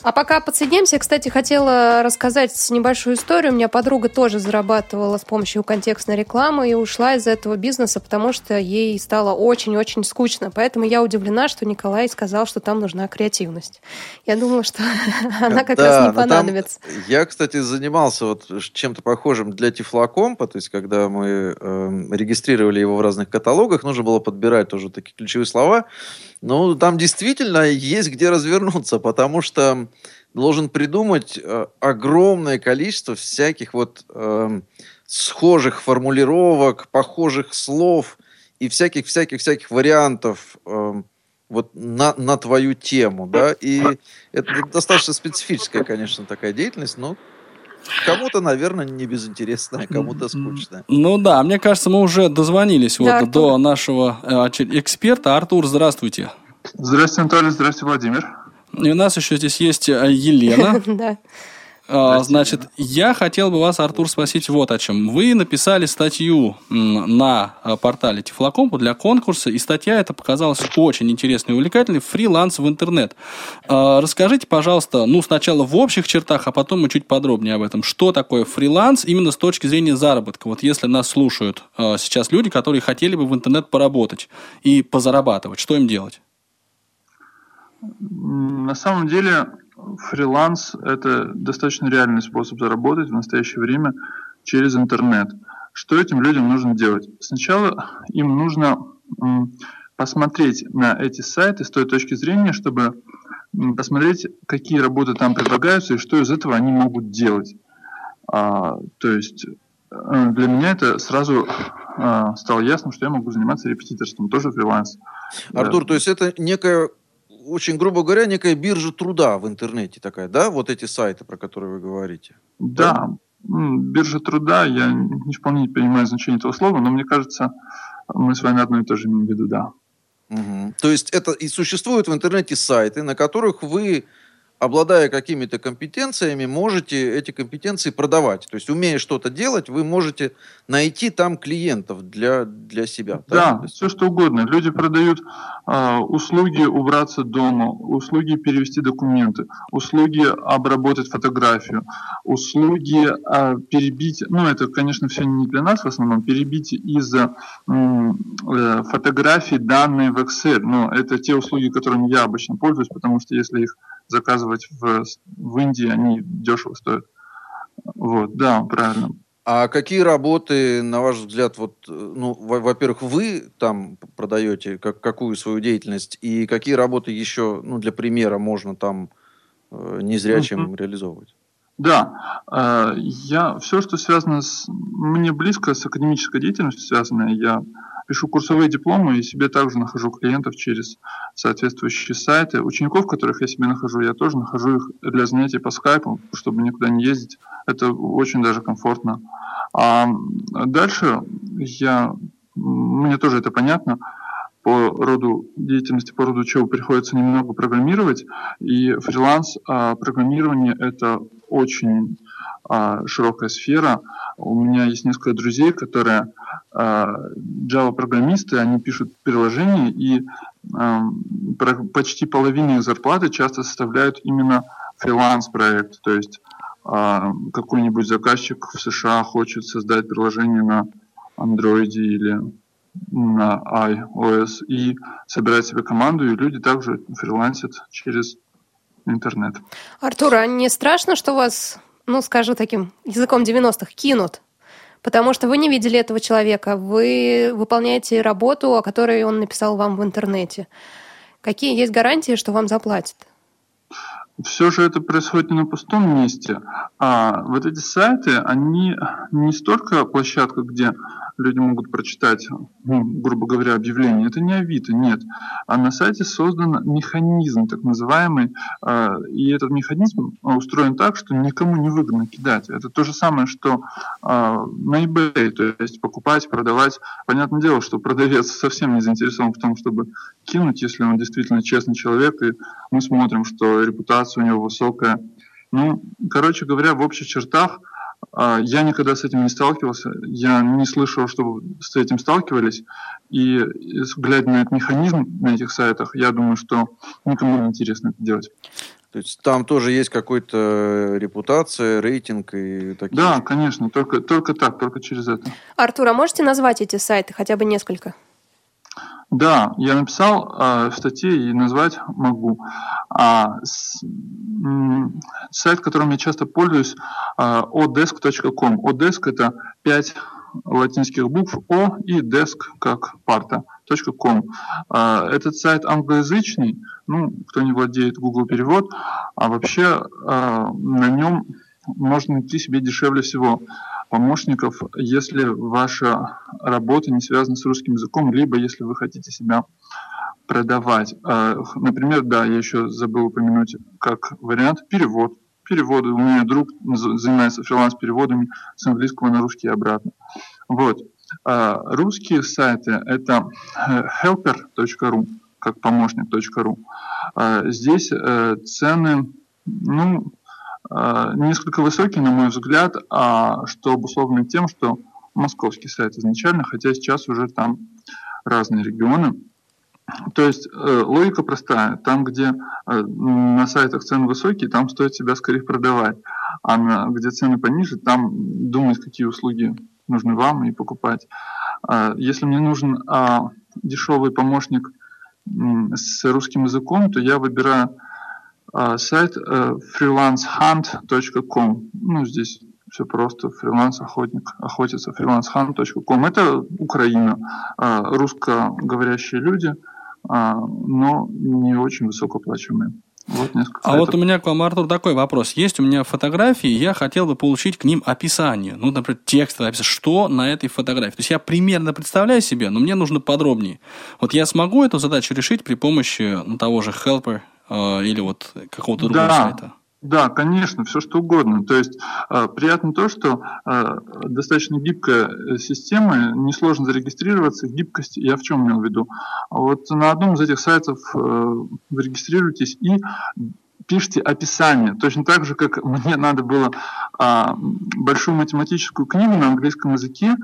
А пока подсоединимся, кстати, хотела рассказать небольшую историю. У меня подруга тоже зарабатывала с помощью контекстной рекламы и ушла из этого бизнеса, потому что ей стало очень-очень скучно. Поэтому я удивлена, что Николай сказал, что там нужна креативность. Я думала, что она как да, раз не понадобится. Там, я, кстати, занимался вот чем-то похожим для Тифлокомпа, то есть когда мы э, регистрировали его в разных каталогах, нужно было подбирать тоже такие ключевые слова. Ну, там действительно есть где развернуться, потому что должен придумать э, огромное количество всяких вот э, схожих формулировок, похожих слов и всяких-всяких-всяких вариантов э, вот на, на твою тему, да, и это достаточно специфическая, конечно, такая деятельность, но Кому-то, наверное, не безинтересная, кому-то скучная. Ну да, мне кажется, мы уже дозвонились да, вот до нашего э, эксперта. Артур, здравствуйте. Здравствуйте, Анатолий, здравствуйте, Владимир. И у нас еще здесь есть э, Елена. Да. А, значит, я хотел бы вас, Артур, спросить вот о чем. Вы написали статью на э, портале Тифлокомпу для конкурса, и статья эта показалась очень интересной и увлекательной «Фриланс в интернет». А, расскажите, пожалуйста, ну, сначала в общих чертах, а потом мы чуть подробнее об этом. Что такое фриланс именно с точки зрения заработка? Вот если нас слушают э, сейчас люди, которые хотели бы в интернет поработать и позарабатывать, что им делать? На самом деле фриланс – это достаточно реальный способ заработать в настоящее время через интернет. Что этим людям нужно делать? Сначала им нужно посмотреть на эти сайты с той точки зрения, чтобы посмотреть, какие работы там предлагаются и что из этого они могут делать. А, то есть э, для меня это сразу а, стало ясно, что я могу заниматься репетиторством, тоже фриланс. Артур, да. то есть это некая очень грубо говоря, некая биржа труда в интернете такая, да? Вот эти сайты, про которые вы говорите. Да, да? биржа труда, я не вполне не понимаю значение этого слова, но мне кажется, мы с вами одно и то же имеем в виду, да. Угу. То есть это и существуют в интернете сайты, на которых вы обладая какими-то компетенциями, можете эти компетенции продавать. То есть, умея что-то делать, вы можете найти там клиентов для, для себя. Да, да все что угодно. Люди продают э, услуги убраться дома, услуги перевести документы, услуги обработать фотографию, услуги э, перебить, ну это, конечно, все не для нас в основном, перебить из э, фотографий данные в Excel. Но это те услуги, которыми я обычно пользуюсь, потому что если их заказывать в, в Индии, они дешево стоят. Вот, да, правильно. А какие работы, на ваш взгляд, вот, ну, во-первых, вы там продаете как, какую свою деятельность, и какие работы еще, ну, для примера, можно там э, незрячим uh-huh. реализовывать? Да, э, я все, что связано с мне близко с академической деятельностью связанное, я пишу курсовые дипломы и себе также нахожу клиентов через соответствующие сайты. Учеников, которых я себе нахожу, я тоже нахожу их для занятий по скайпу, чтобы никуда не ездить. Это очень даже комфортно. А дальше я, мне тоже это понятно, по роду деятельности, по роду чего приходится немного программировать. И фриланс а, программирование – это очень а, широкая сфера. У меня есть несколько друзей, которые а, Java-программисты, они пишут приложения, и а, почти половину их зарплаты часто составляют именно фриланс-проект. То есть какой-нибудь заказчик в США хочет создать приложение на Android или на iOS и собирать себе команду, и люди также фрилансят через интернет. Артур, а не страшно, что вас, ну, скажу таким языком 90-х, кинут? Потому что вы не видели этого человека, вы выполняете работу, о которой он написал вам в интернете. Какие есть гарантии, что вам заплатят? все же это происходит не на пустом месте, а вот эти сайты, они не столько площадка, где люди могут прочитать, ну, грубо говоря, объявление. Это не Авито, нет. А на сайте создан механизм, так называемый, э, и этот механизм устроен так, что никому не выгодно кидать. Это то же самое, что э, на eBay, то есть покупать, продавать. Понятное дело, что продавец совсем не заинтересован в том, чтобы кинуть, если он действительно честный человек, и мы смотрим, что репутация у него высокая. Ну, короче говоря, в общих чертах – а, я никогда с этим не сталкивался, я не слышал, чтобы с этим сталкивались. И глядя на этот механизм на этих сайтах, я думаю, что никому не интересно это делать. То есть там тоже есть какой-то репутация, рейтинг и такие. Да, конечно, только, только так, только через это. Артур, а можете назвать эти сайты, хотя бы несколько? Да, я написал э, в статье и назвать могу. А, с, м, сайт, которым я часто пользуюсь, э, odesk.com. Odesk это 5 латинских букв О и desk как парта. .com. Э, этот сайт англоязычный, ну, кто не владеет Google перевод, а вообще э, на нем можно найти себе дешевле всего помощников, если ваша работа не связана с русским языком, либо если вы хотите себя продавать. А, например, да, я еще забыл упомянуть как вариант перевод. Переводы. У меня друг занимается фриланс-переводами с английского на русский и обратно. Вот. А, русские сайты – это helper.ru, как помощник.ру. А, здесь э, цены, ну, несколько высокий, на мой взгляд, а что обусловлено тем, что московский сайт изначально, хотя сейчас уже там разные регионы. То есть э, логика простая. Там, где э, на сайтах цены высокие, там стоит себя скорее продавать. А на, где цены пониже, там думать, какие услуги нужны вам и покупать. Э, если мне нужен э, дешевый помощник э, с русским языком, то я выбираю а, сайт э, freelancehunt.com. Ну, здесь все просто. Фриланс-охотник охотится. freelancehunt.com. Это Украина. А, русскоговорящие люди, а, но не очень высокооплачиваемые. Вот несколько а вот у меня к вам, Артур, такой вопрос. Есть у меня фотографии, я хотел бы получить к ним описание. Ну, например, описание. Что на этой фотографии? То есть я примерно представляю себе, но мне нужно подробнее. Вот я смогу эту задачу решить при помощи ну, того же Helper Э, или вот какого-то другого да. сайта? Да, конечно, все что угодно. То есть э, приятно то, что э, достаточно гибкая э, система, несложно зарегистрироваться. Гибкость я в чем имел в виду? Вот на одном из этих сайтов э, вы регистрируетесь и пишите описание. Точно так же, как мне надо было а, большую математическую книгу на английском языке,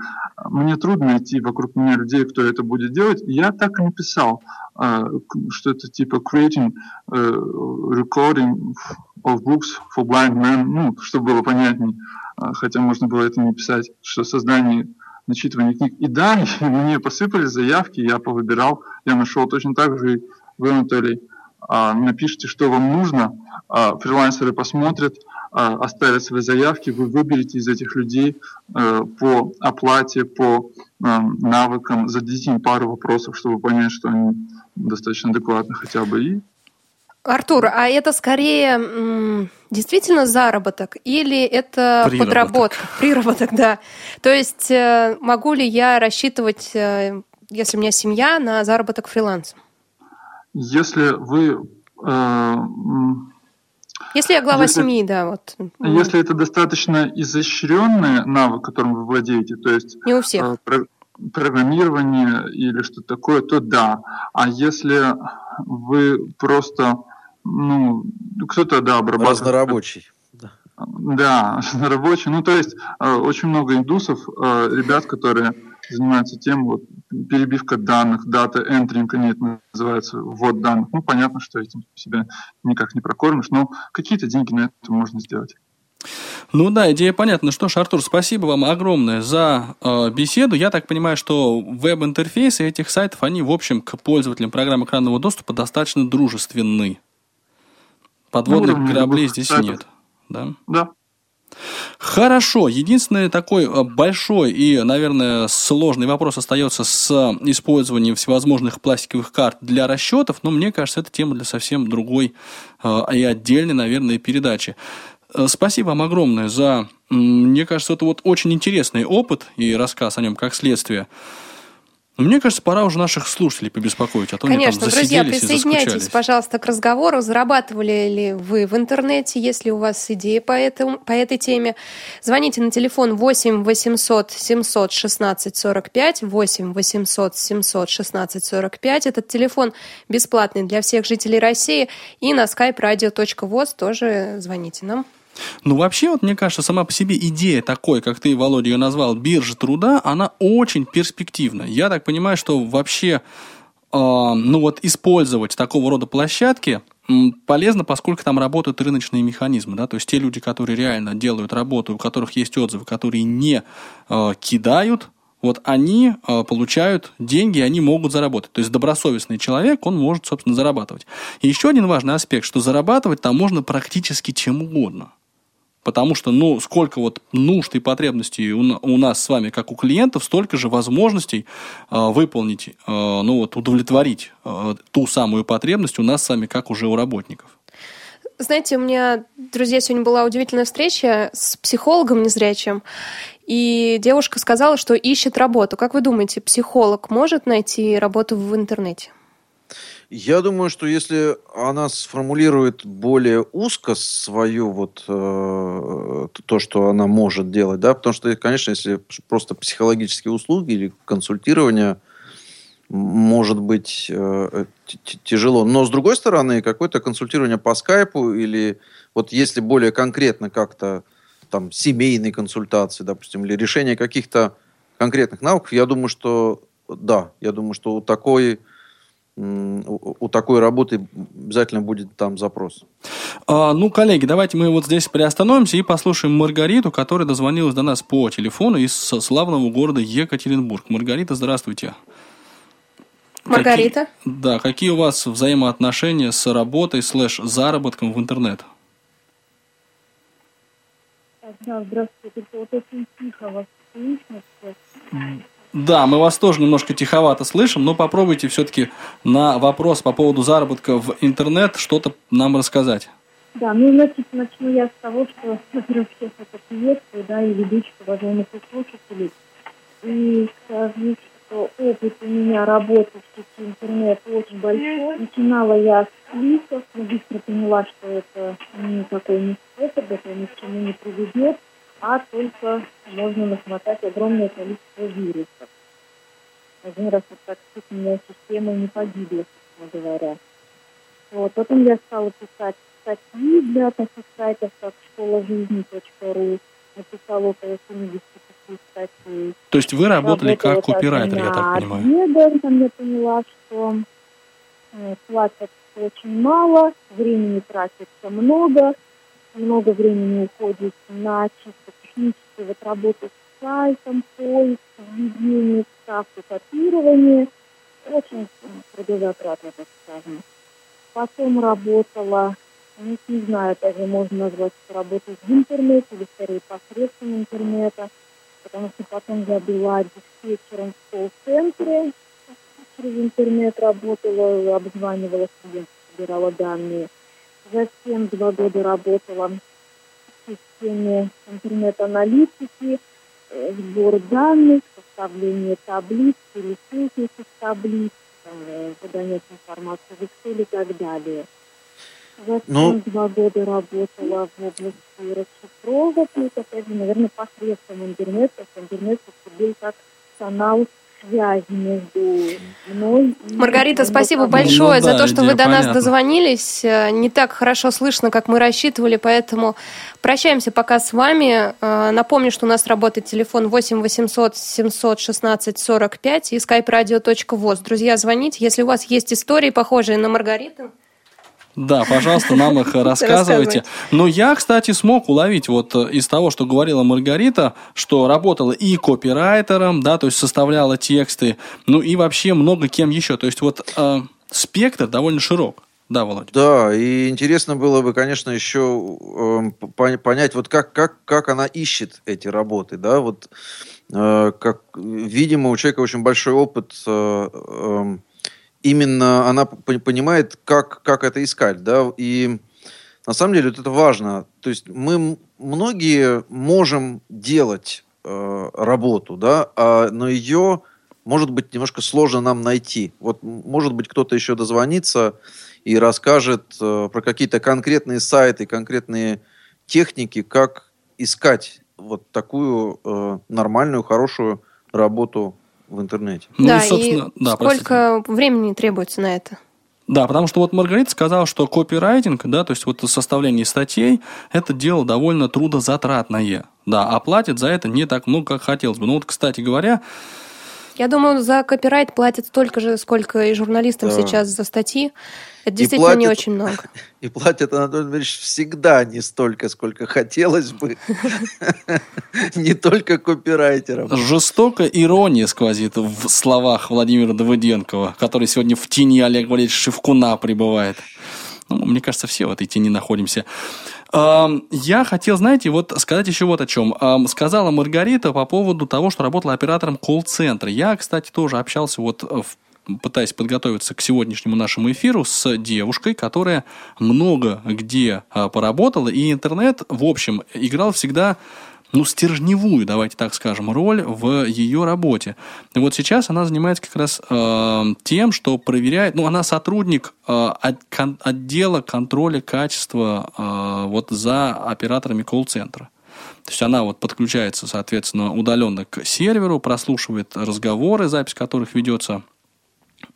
мне трудно найти вокруг меня людей, кто это будет делать. Я так и написал, а, что это типа creating uh, recording of books for blind men, ну, чтобы было понятнее, а, хотя можно было это не писать, что создание начитывание книг. И да, мне посыпали заявки, я повыбирал, я нашел точно так же, вы, Анатолий, напишите, что вам нужно, а, фрилансеры посмотрят, а, оставят свои заявки, вы выберете из этих людей э, по оплате, по навыкам, зададите им пару вопросов, чтобы понять, что они достаточно адекватны хотя бы, и Артур, а это скорее действительно заработок или это приработок. подработка? Приработок, да. То есть э, могу ли я рассчитывать, э, если у меня семья, на заработок фрилансом? Если вы... Э, если я глава если, семьи, да, вот. Если это достаточно изощренный навык, которым вы владеете, то есть... Не у всех. Про, программирование или что такое, то да. А если вы просто ну, кто-то, да, обрабатывает... Разнорабочий. Да, разнорабочий. Ну, то есть э, очень много индусов, э, ребят, которые занимаются тем, вот, перебивка данных, дата entering, они это называется, ввод данных. Ну, понятно, что этим себя никак не прокормишь, но какие-то деньги на это можно сделать. Ну да, идея понятна. Что ж, Артур, спасибо вам огромное за э, беседу. Я так понимаю, что веб-интерфейсы этих сайтов, они, в общем, к пользователям программы экранного доступа достаточно дружественны. Подводных ну, кораблей здесь сайтов. нет. Да? Да. Хорошо. Единственный такой э, большой и, наверное, сложный вопрос остается с использованием всевозможных пластиковых карт для расчетов, но мне кажется, это тема для совсем другой э, и отдельной, наверное, передачи. Э, спасибо вам огромное за, мне кажется, это вот очень интересный опыт и рассказ о нем как следствие. Мне кажется, пора уже наших слушателей побеспокоить, а то Конечно, они там друзья, присоединяйтесь, пожалуйста, к разговору. Зарабатывали ли вы в интернете, если у вас идеи по, этому, по этой теме? Звоните на телефон 8 800 700 16 45, 8 800 700 16 45. Этот телефон бесплатный для всех жителей России. И на skype radio.voz тоже звоните нам. Ну, вообще, вот мне кажется, сама по себе идея такой, как ты, Володя, ее назвал, биржа труда, она очень перспективна. Я так понимаю, что вообще, э, ну вот, использовать такого рода площадки полезно, поскольку там работают рыночные механизмы, да, то есть те люди, которые реально делают работу, у которых есть отзывы, которые не э, кидают, вот они э, получают деньги, они могут заработать. То есть добросовестный человек, он может, собственно, зарабатывать. И еще один важный аспект, что зарабатывать там можно практически чем угодно. Потому что, ну, сколько вот нужд и потребностей у, нас с вами, как у клиентов, столько же возможностей э, выполнить, э, ну вот, удовлетворить э, ту самую потребность у нас с вами, как уже у работников. Знаете, у меня, друзья, сегодня была удивительная встреча с психологом незрячим, и девушка сказала, что ищет работу. Как вы думаете, психолог может найти работу в интернете? Я думаю, что если она сформулирует более узко свою вот э, то, что она может делать, да, потому что, конечно, если просто психологические услуги или консультирование, может быть э, тяжело. Но с другой стороны, какое-то консультирование по скайпу или вот если более конкретно как-то там семейные консультации, допустим, или решение каких-то конкретных навыков, я думаю, что да, я думаю, что у такой у такой работы обязательно будет там запрос. А, ну, коллеги, давайте мы вот здесь приостановимся и послушаем Маргариту, которая дозвонилась до нас по телефону из славного города Екатеринбург. Маргарита, здравствуйте. Маргарита. Какие, да, какие у вас взаимоотношения с работой слэш заработком в интернет? Да, здравствуйте. Вот очень тихо вас слышно. Да, мы вас тоже немножко тиховато слышим, но попробуйте все-таки на вопрос по поводу заработка в интернет что-то нам рассказать. Да, ну, значит, начну я с того, что, во-первых, всех это приветствую, да, и ведущих, уважаемых слушателей. И скажу, что опыт у меня работы в сети интернет очень большой. Начинала я с кликов, но быстро поняла, что это никакой не способ, это ни к чему не приведет а только можно нахватать огромное количество вирусов. Один раз вот так система не погибла, собственно говоря. Вот. Потом я стала писать статьи для таких сайтов, как школа жизни.ру. Написала около 75 статей. То есть вы работали Работала как копирайтер, я так понимаю? Адведа, там я поняла, что э, платят очень мало, времени тратится много, много времени уходит на чисто техническую вот работу с сайтом, поиск, введение, вставку, копирование. Очень трудозатратно, так скажем. Потом работала, ну, не знаю, даже можно назвать это работой в интернете или скорее посредством интернета, потому что потом я была диспетчером в колл-центре, через интернет работала, обзванивала клиентов, собирала данные. Затем два года работала в системе интернет-аналитики, э, сбор данных, составление таблиц, пересылки этих таблиц, э, загонять информацию в Excel и так далее. Затем Ну- два года работала в области расшифровок, это, опять же, наверное, посредством интернета, интернет был как канал связи между мной и... Маргарита, спасибо большое Ну за да, то, что вы до нас понятна. дозвонились. Э, Не так хорошо слышно, как мы рассчитывали, поэтому прощаемся пока с вами. Э, Напомню, что у нас работает телефон 8 800 716 45 и skype-radio.voz. Друзья, звоните, если у вас есть истории, похожие на Маргариту. Да, пожалуйста, нам их рассказывайте. Но я, кстати, смог уловить вот э, из того, что говорила Маргарита, что работала и копирайтером, да, то есть составляла тексты, ну и вообще много кем еще. То есть вот э, спектр довольно широк. Да, Володь? Да, и интересно было бы, конечно, еще по- понять, вот как, как, как она ищет эти работы, да, вот э, как, видимо, у человека очень большой опыт, э, эм, именно она понимает, как, как это искать, да, и на самом деле вот это важно, то есть мы многие можем делать э, работу, да, а, но ее может быть немножко сложно нам найти. Вот может быть кто-то еще дозвонится и расскажет э, про какие-то конкретные сайты, конкретные техники, как искать вот такую э, нормальную, хорошую работу в интернете. Ну да, и, собственно, и да, простите. сколько времени требуется на это? Да, потому что вот Маргарита сказала, что копирайтинг, да, то есть вот составление статей, это дело довольно трудозатратное. Да, а платят за это не так много, как хотелось бы. Ну вот, кстати говоря, Я думаю, за копирайт платят столько же, сколько и журналистам Да. сейчас за статьи. Это действительно не платят- очень много. И платят, Анатолий Дмитриевич, всегда не столько, сколько хотелось бы. Не только копирайтерам. жестокая ирония сквозит в словах Владимира Давыденкова, который сегодня в тени Олега Валерьевича Шевкуна пребывает. Ну, мне кажется, все в этой тени находимся. Я хотел, знаете, вот сказать еще вот о чем. Сказала Маргарита по поводу того, что работала оператором колл-центра. Я, кстати, тоже общался вот э, в пытаясь подготовиться к сегодняшнему нашему эфиру с девушкой, которая много где а, поработала, и интернет, в общем, играл всегда ну, стержневую, давайте так скажем, роль в ее работе. И вот сейчас она занимается как раз э, тем, что проверяет, ну, она сотрудник э, от- кон- отдела контроля качества э, вот за операторами колл-центра. То есть она вот подключается, соответственно, удаленно к серверу, прослушивает разговоры, запись которых ведется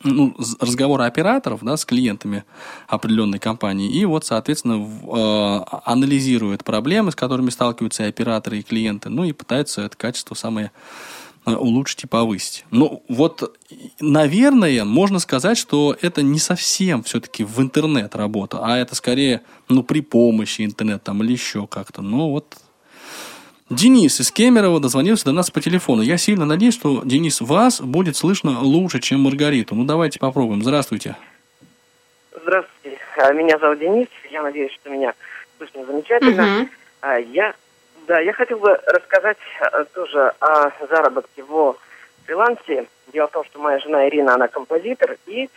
ну, разговоры операторов да, с клиентами определенной компании, и вот, соответственно, в- э, анализирует проблемы, с которыми сталкиваются и операторы, и клиенты, ну и пытается это качество самое э, улучшить и повысить. Ну, вот, наверное, можно сказать, что это не совсем все-таки в интернет работа, а это скорее, ну, при помощи интернета там или еще как-то. Ну, вот Денис из Кемерово дозвонился до нас по телефону. Я сильно надеюсь, что, Денис, вас будет слышно лучше, чем Маргариту. Ну, давайте попробуем. Здравствуйте. Здравствуйте, А, меня зовут Денис, я надеюсь, что меня слышно замечательно. А, Я, да, я хотел бы рассказать а, тоже о заработке в фрилансе. Дело в том, что моя жена Ирина, она композитор, и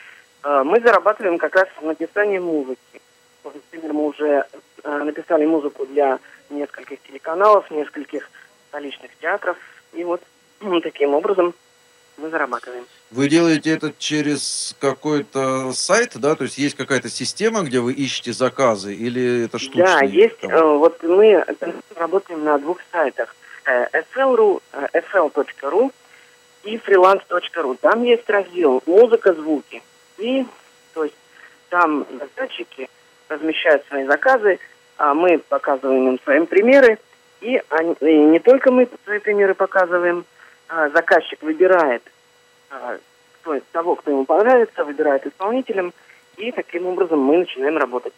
а, мы зарабатываем как раз написанием музыки. Например, мы уже а, написали музыку для нескольких телеканалов, нескольких столичных театров, и вот таким образом мы зарабатываем. Вы делаете это через какой-то сайт, да? То есть есть какая-то система, где вы ищете заказы, или это штучные? Да, есть. там? э, вот мы э, работаем на двух сайтах. Э, FL.ru, э, fl.ru и freelance.ru. Там есть раздел «Музыка, звуки». И, то есть, там заказчики размещают свои заказы, а мы показываем им свои примеры, и, они, и не только мы свои примеры показываем, а заказчик выбирает а, кто, того, кто ему понравится, выбирает исполнителем, и таким образом мы начинаем работать.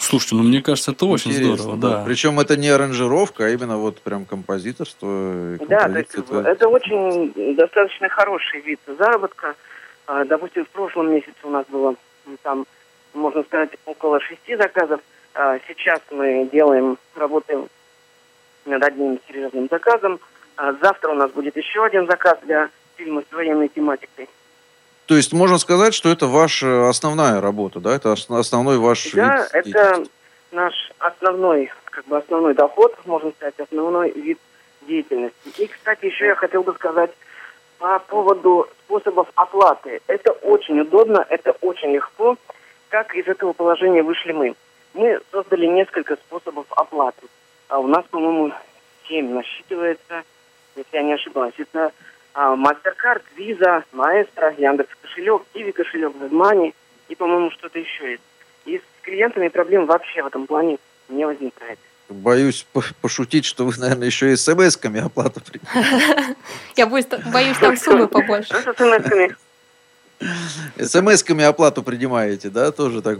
Слушайте, ну мне кажется, это очень Интересно, здорово, да. Причем это не аранжировка, а именно вот прям композиторство. Да, то есть композиция. это очень достаточно хороший вид заработка. А, Допустим, в прошлом месяце у нас было там, можно сказать, около шести заказов. А Сейчас мы делаем, работаем над одним серьезным заказом. А Завтра у нас будет еще один заказ для фильма с военной тематикой. То есть можно сказать, что это ваша основная работа, да? Это ос- основной ваш Да, вид это деятельности. наш основной, как бы основной доход, можно сказать, основной вид деятельности. И, кстати, еще я хотел бы сказать по поводу способов оплаты. Это очень удобно, это очень легко. Как из этого положения вышли мы? Мы создали несколько способов оплаты. А у нас, по-моему, семь насчитывается, если я не ошибаюсь. Это а, MasterCard, Visa, Maestro, Яндекс кошелек, Kiwi кошелек, WebMoney и, по-моему, что-то еще есть. И с клиентами проблем вообще в этом плане не возникает. Боюсь по- пошутить, что вы, наверное, еще и смс-ками оплату Я боюсь, боюсь там суммы побольше. С смс-ками? Смс-ками оплату принимаете, да? Тоже так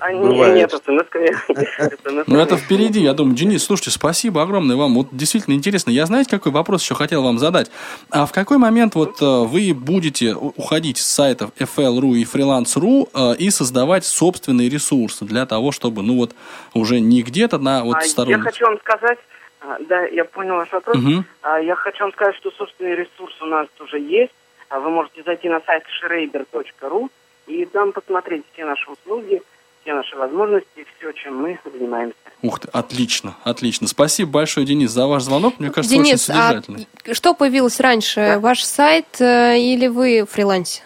А, бывает. нет, смс-ками. Ну, это впереди, я думаю. Денис, слушайте, спасибо огромное вам. Вот действительно интересно. Я, знаете, какой вопрос еще хотел вам задать? А в какой момент вот э, вы будете уходить с сайтов FL.ru и Freelance.ru э, и создавать собственные ресурсы для того, чтобы, ну вот, уже не где-то на вот А, я хочу вам сказать, а, да, я понял ваш вопрос. А, Я хочу вам сказать, что собственный ресурс у нас уже есть. А Вы можете зайти на сайт schreiber.ru и там посмотреть все наши услуги, все наши возможности, все, чем мы занимаемся. Ух ты, отлично, отлично. Спасибо большое, Денис, за ваш звонок. Мне кажется, Денис, очень а содержательный. что появилось раньше, ваш сайт э, или вы фрилансе?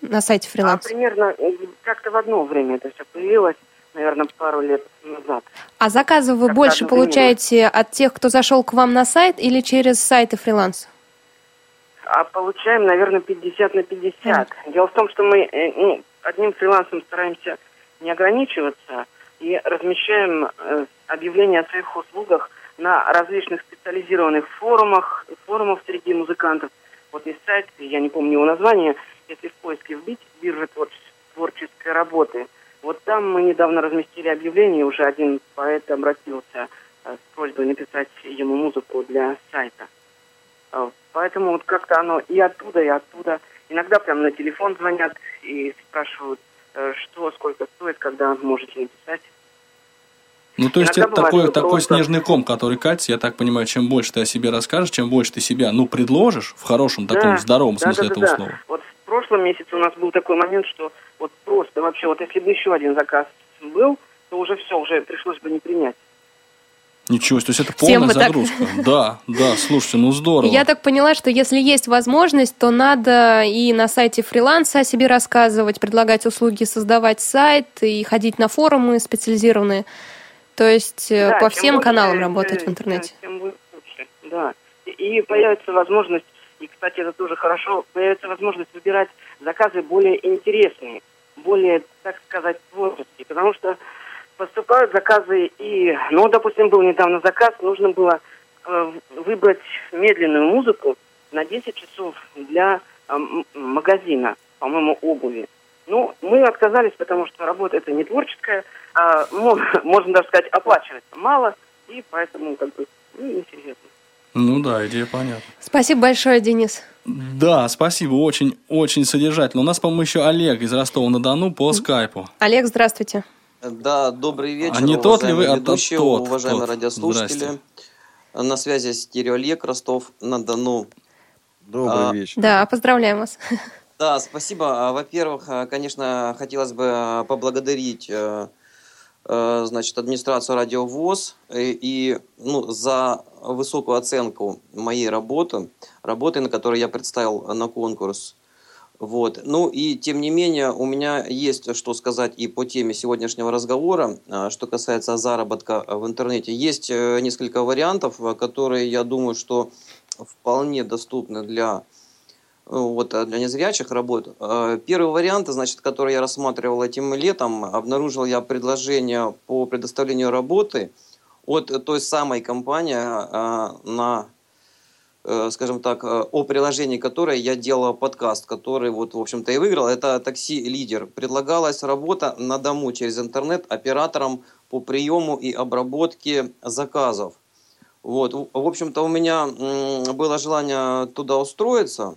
На сайте А фриланс? примерно э, как-то в одно время это все появилось, наверное, пару лет назад. А заказы вы как-то больше получаете от тех, кто зашел к вам на сайт или через сайты фриланса? А получаем, наверное, 50 на 50. Дело в том, что мы э, ну, одним фрилансом стараемся не ограничиваться и размещаем э, объявления о своих услугах на различных специализированных форумах, форумов среди музыкантов. Вот есть сайт, я не помню его название, если в поиске вбить «Биржа творче- творческой работы», вот там мы недавно разместили объявление, уже один поэт обратился э, с просьбой написать ему музыку для сайта. А, Поэтому вот как-то оно и оттуда, и оттуда. Иногда прям на телефон звонят и спрашивают, э, что, сколько стоит, когда можете написать. Ну, то есть Иногда это такой, такой просто- снежный ком, который катится, я так понимаю, чем больше ты о себе расскажешь, чем больше ты себя, ну, предложишь, в хорошем таком Да, здоровом да, смысле да, этого да, слова. Вот в прошлом месяце у нас был такой момент, что вот просто вообще, вот если бы еще один заказ был, то уже все, уже пришлось бы не принять. Ничего, себе, то есть это полная бы так. загрузка. Да, да, слушайте, ну здорово. Я так поняла, что если есть возможность, то надо и на сайте фриланса о себе рассказывать, предлагать услуги, создавать сайт и ходить на форумы специализированные. То есть э, Да, по всем больше, каналам работать в э, интернете. да, тем лучше, да. И, и появится возможность, и, кстати, это тоже хорошо, появится возможность выбирать заказы более интересные, более, так сказать, творческие, потому что поступают заказы и, ну, допустим, был недавно заказ, нужно было э, выбрать медленную музыку на 10 часов для э, магазина, по-моему, обуви. Ну, мы отказались, потому что работа это не творческая, а, мо- можно даже сказать, оплачивается мало, и поэтому как бы ну, несерьезно. Ну да, идея понятна. Спасибо большое, Денис. Да, спасибо, очень, очень содержательно. У нас, по-моему, еще Олег из Ростова-на-Дону по скайпу. Олег, здравствуйте. Да, добрый вечер, А не тот ли вы, уважаемые а ведущие, тот, уважаемые тот. радиослушатели. Здрасте. На связи Стерео Олег, Ростов-на-Дону. Добрый А, вечер. Да, поздравляем вас. Да, спасибо. А, Во-первых, а, конечно, хотелось бы а, поблагодарить э, э, значит, администрацию Радио ВОЗ и, и, ну, за высокую оценку моей работы, работы, на которой я представил на конкурс. Вот. Ну и тем не менее у меня есть что сказать и по теме сегодняшнего разговора, а, что касается заработка в интернете. Есть э, несколько вариантов, а, которые, я думаю, что вполне доступны для вот, для незрячих работ. Первый вариант, значит, который я рассматривал этим летом, обнаружил я предложение по предоставлению работы от той самой компании на Э, скажем так, э, о приложении которой я делал подкаст, который вот, в общем-то, и выиграл. Это «Такси Лидер». Предлагалась работа на дому через интернет оператором по приему и обработке заказов. Вот, в общем-то, у меня было желание туда устроиться.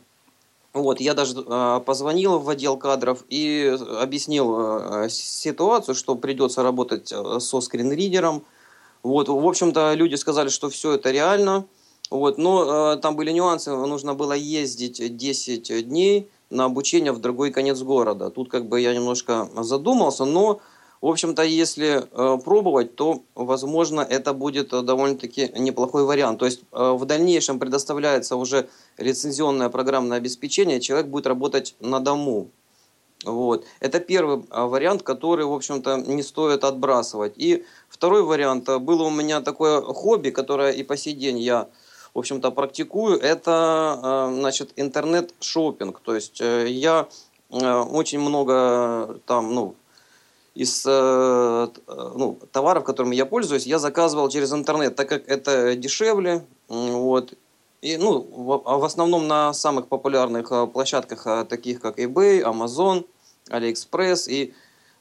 Вот, я даже э, позвонил в отдел кадров и объяснил ситуацию, что придется работать со скринридером. Вот, в общем-то, люди сказали, что все это реально – вот, но э, там были нюансы, нужно было ездить 10 дней на обучение в другой конец города. Тут как бы я немножко задумался, но, в общем-то, если э, пробовать, то, возможно, это будет довольно-таки неплохой вариант. То есть э, в дальнейшем предоставляется уже лицензионное программное обеспечение, человек будет работать на дому. Вот. Это первый э, вариант, который, в общем-то, не стоит отбрасывать. И второй вариант. Э, было у меня такое хобби, которое и по сей день я в общем-то, практикую, это, э, значит, интернет-шопинг. То есть э, я э, очень много там, ну, из ну, товаров, которыми я пользуюсь, я заказывал через интернет, так как это дешевле, вот, и, ну, в, в основном на самых популярных площадках, таких как eBay, Amazon, AliExpress и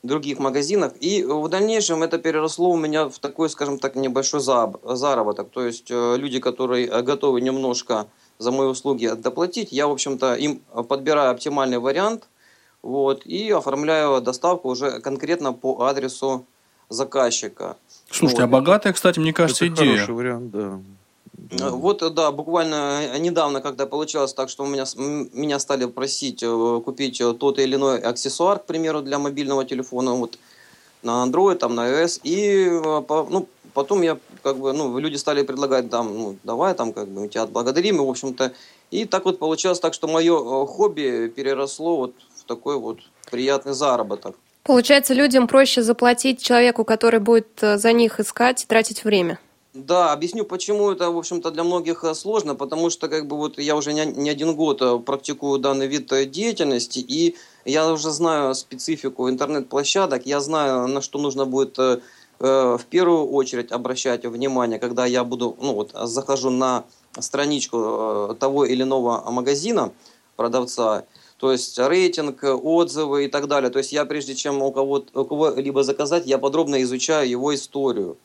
других магазинах. И в дальнейшем это переросло у меня в такой, скажем так, небольшой заработок. То есть э, люди, которые э, готовы немножко за мои услуги доплатить, я, в общем-то, им подбираю оптимальный вариант вот, и оформляю доставку уже конкретно по адресу заказчика. Слушайте, вот. а богатая, кстати, мне кажется, это идея. Хороший вариант, да. Э, вот, да, буквально э, недавно, когда получилось так, что у меня, меня стали просить э, купить тот или иной аксессуар, к примеру, для мобильного телефона, вот на Android, там, на iOS, и ну, потом я, как бы, ну, люди стали предлагать, там, ну, давай, там, как бы, мы тебя отблагодарим, и, в общем-то, и так вот получилось так, что мое хобби переросло вот в такой вот приятный заработок. Получается, людям проще заплатить человеку, который будет за них искать, тратить время. Да, объясню, почему это, в общем-то, для многих э, сложно, потому что, как бы, вот я уже не, один год э, практикую данный вид э, деятельности, и я уже знаю специфику интернет-площадок, я знаю, на что нужно будет в первую очередь обращать внимание, когда я буду, ну вот, захожу на страничку того или иного магазина, продавца, то есть рейтинг, отзывы и так далее. То есть я прежде чем у кого-либо кого заказать, я подробно изучаю его историю.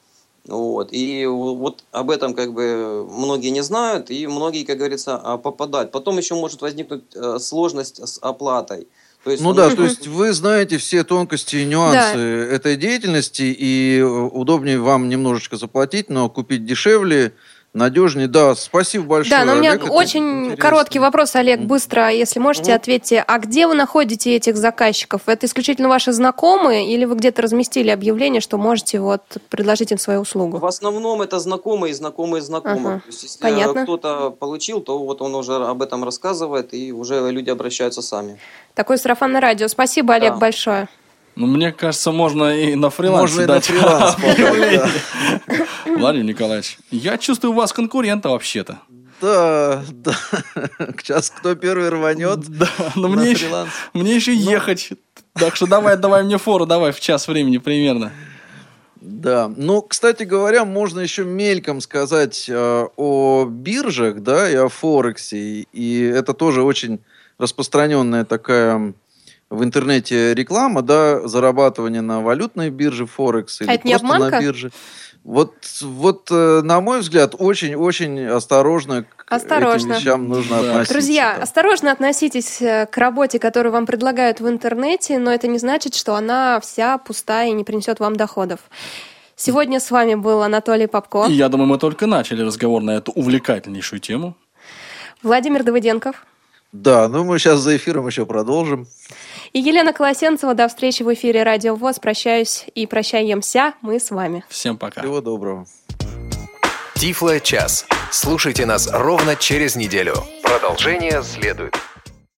Вот. И вот об этом как бы многие не знают, и многие, как говорится, а, попадают. Потом еще может возникнуть э, сложность с оплатой. То есть, ну да, то есть вы знаете все тонкости и нюансы да. этой деятельности, и э, удобнее вам немножечко заплатить, но купить дешевле – Надежнее, да. Спасибо большое. Да, но у меня Олег, очень короткий вопрос, Олег, быстро, если можете, угу. ответьте. А где вы находите этих заказчиков? Это исключительно ваши знакомые или вы где-то разместили объявление, что можете вот предложить им свою услугу? В основном это знакомые, знакомые знакомых. Ага. То есть, если Понятно. кто-то получил, то вот он уже об этом рассказывает, и уже люди обращаются сами. Такое сарафанное радио. Спасибо, Олег, да. большое. Ну, мне кажется, можно и на фрилансе можно дать. и на фриланс Владимир Николаевич, я чувствую у вас конкурента вообще-то. Да, да. Сейчас кто первый рванет Да, но мне еще, мне еще ну, ехать. Так что давай, давай мне фору, давай в час времени примерно. Да, ну, кстати говоря, можно еще мельком сказать э, о биржах, да, и о Форексе. И это тоже очень распространенная такая в интернете реклама, да, зарабатывание на валютной бирже Форекс или а это не просто обманка? на бирже. Вот, вот, э, на мой взгляд, очень-очень осторожно к осторожно. этим вещам нужно относиться. Друзья, да. осторожно относитесь э, к работе, которую вам предлагают в интернете, но это не значит, что она вся пустая и не принесет вам доходов. Сегодня с вами был Анатолий Попко. И я думаю, мы только начали разговор на эту увлекательнейшую тему. Владимир Давыденков. Да, ну мы сейчас за эфиром еще продолжим. И Елена Колосенцева. До встречи в эфире Радио ВОЗ. Прощаюсь и прощаемся мы с вами. Всем пока. Всего доброго. Тифло час. Слушайте нас ровно через неделю. Продолжение следует.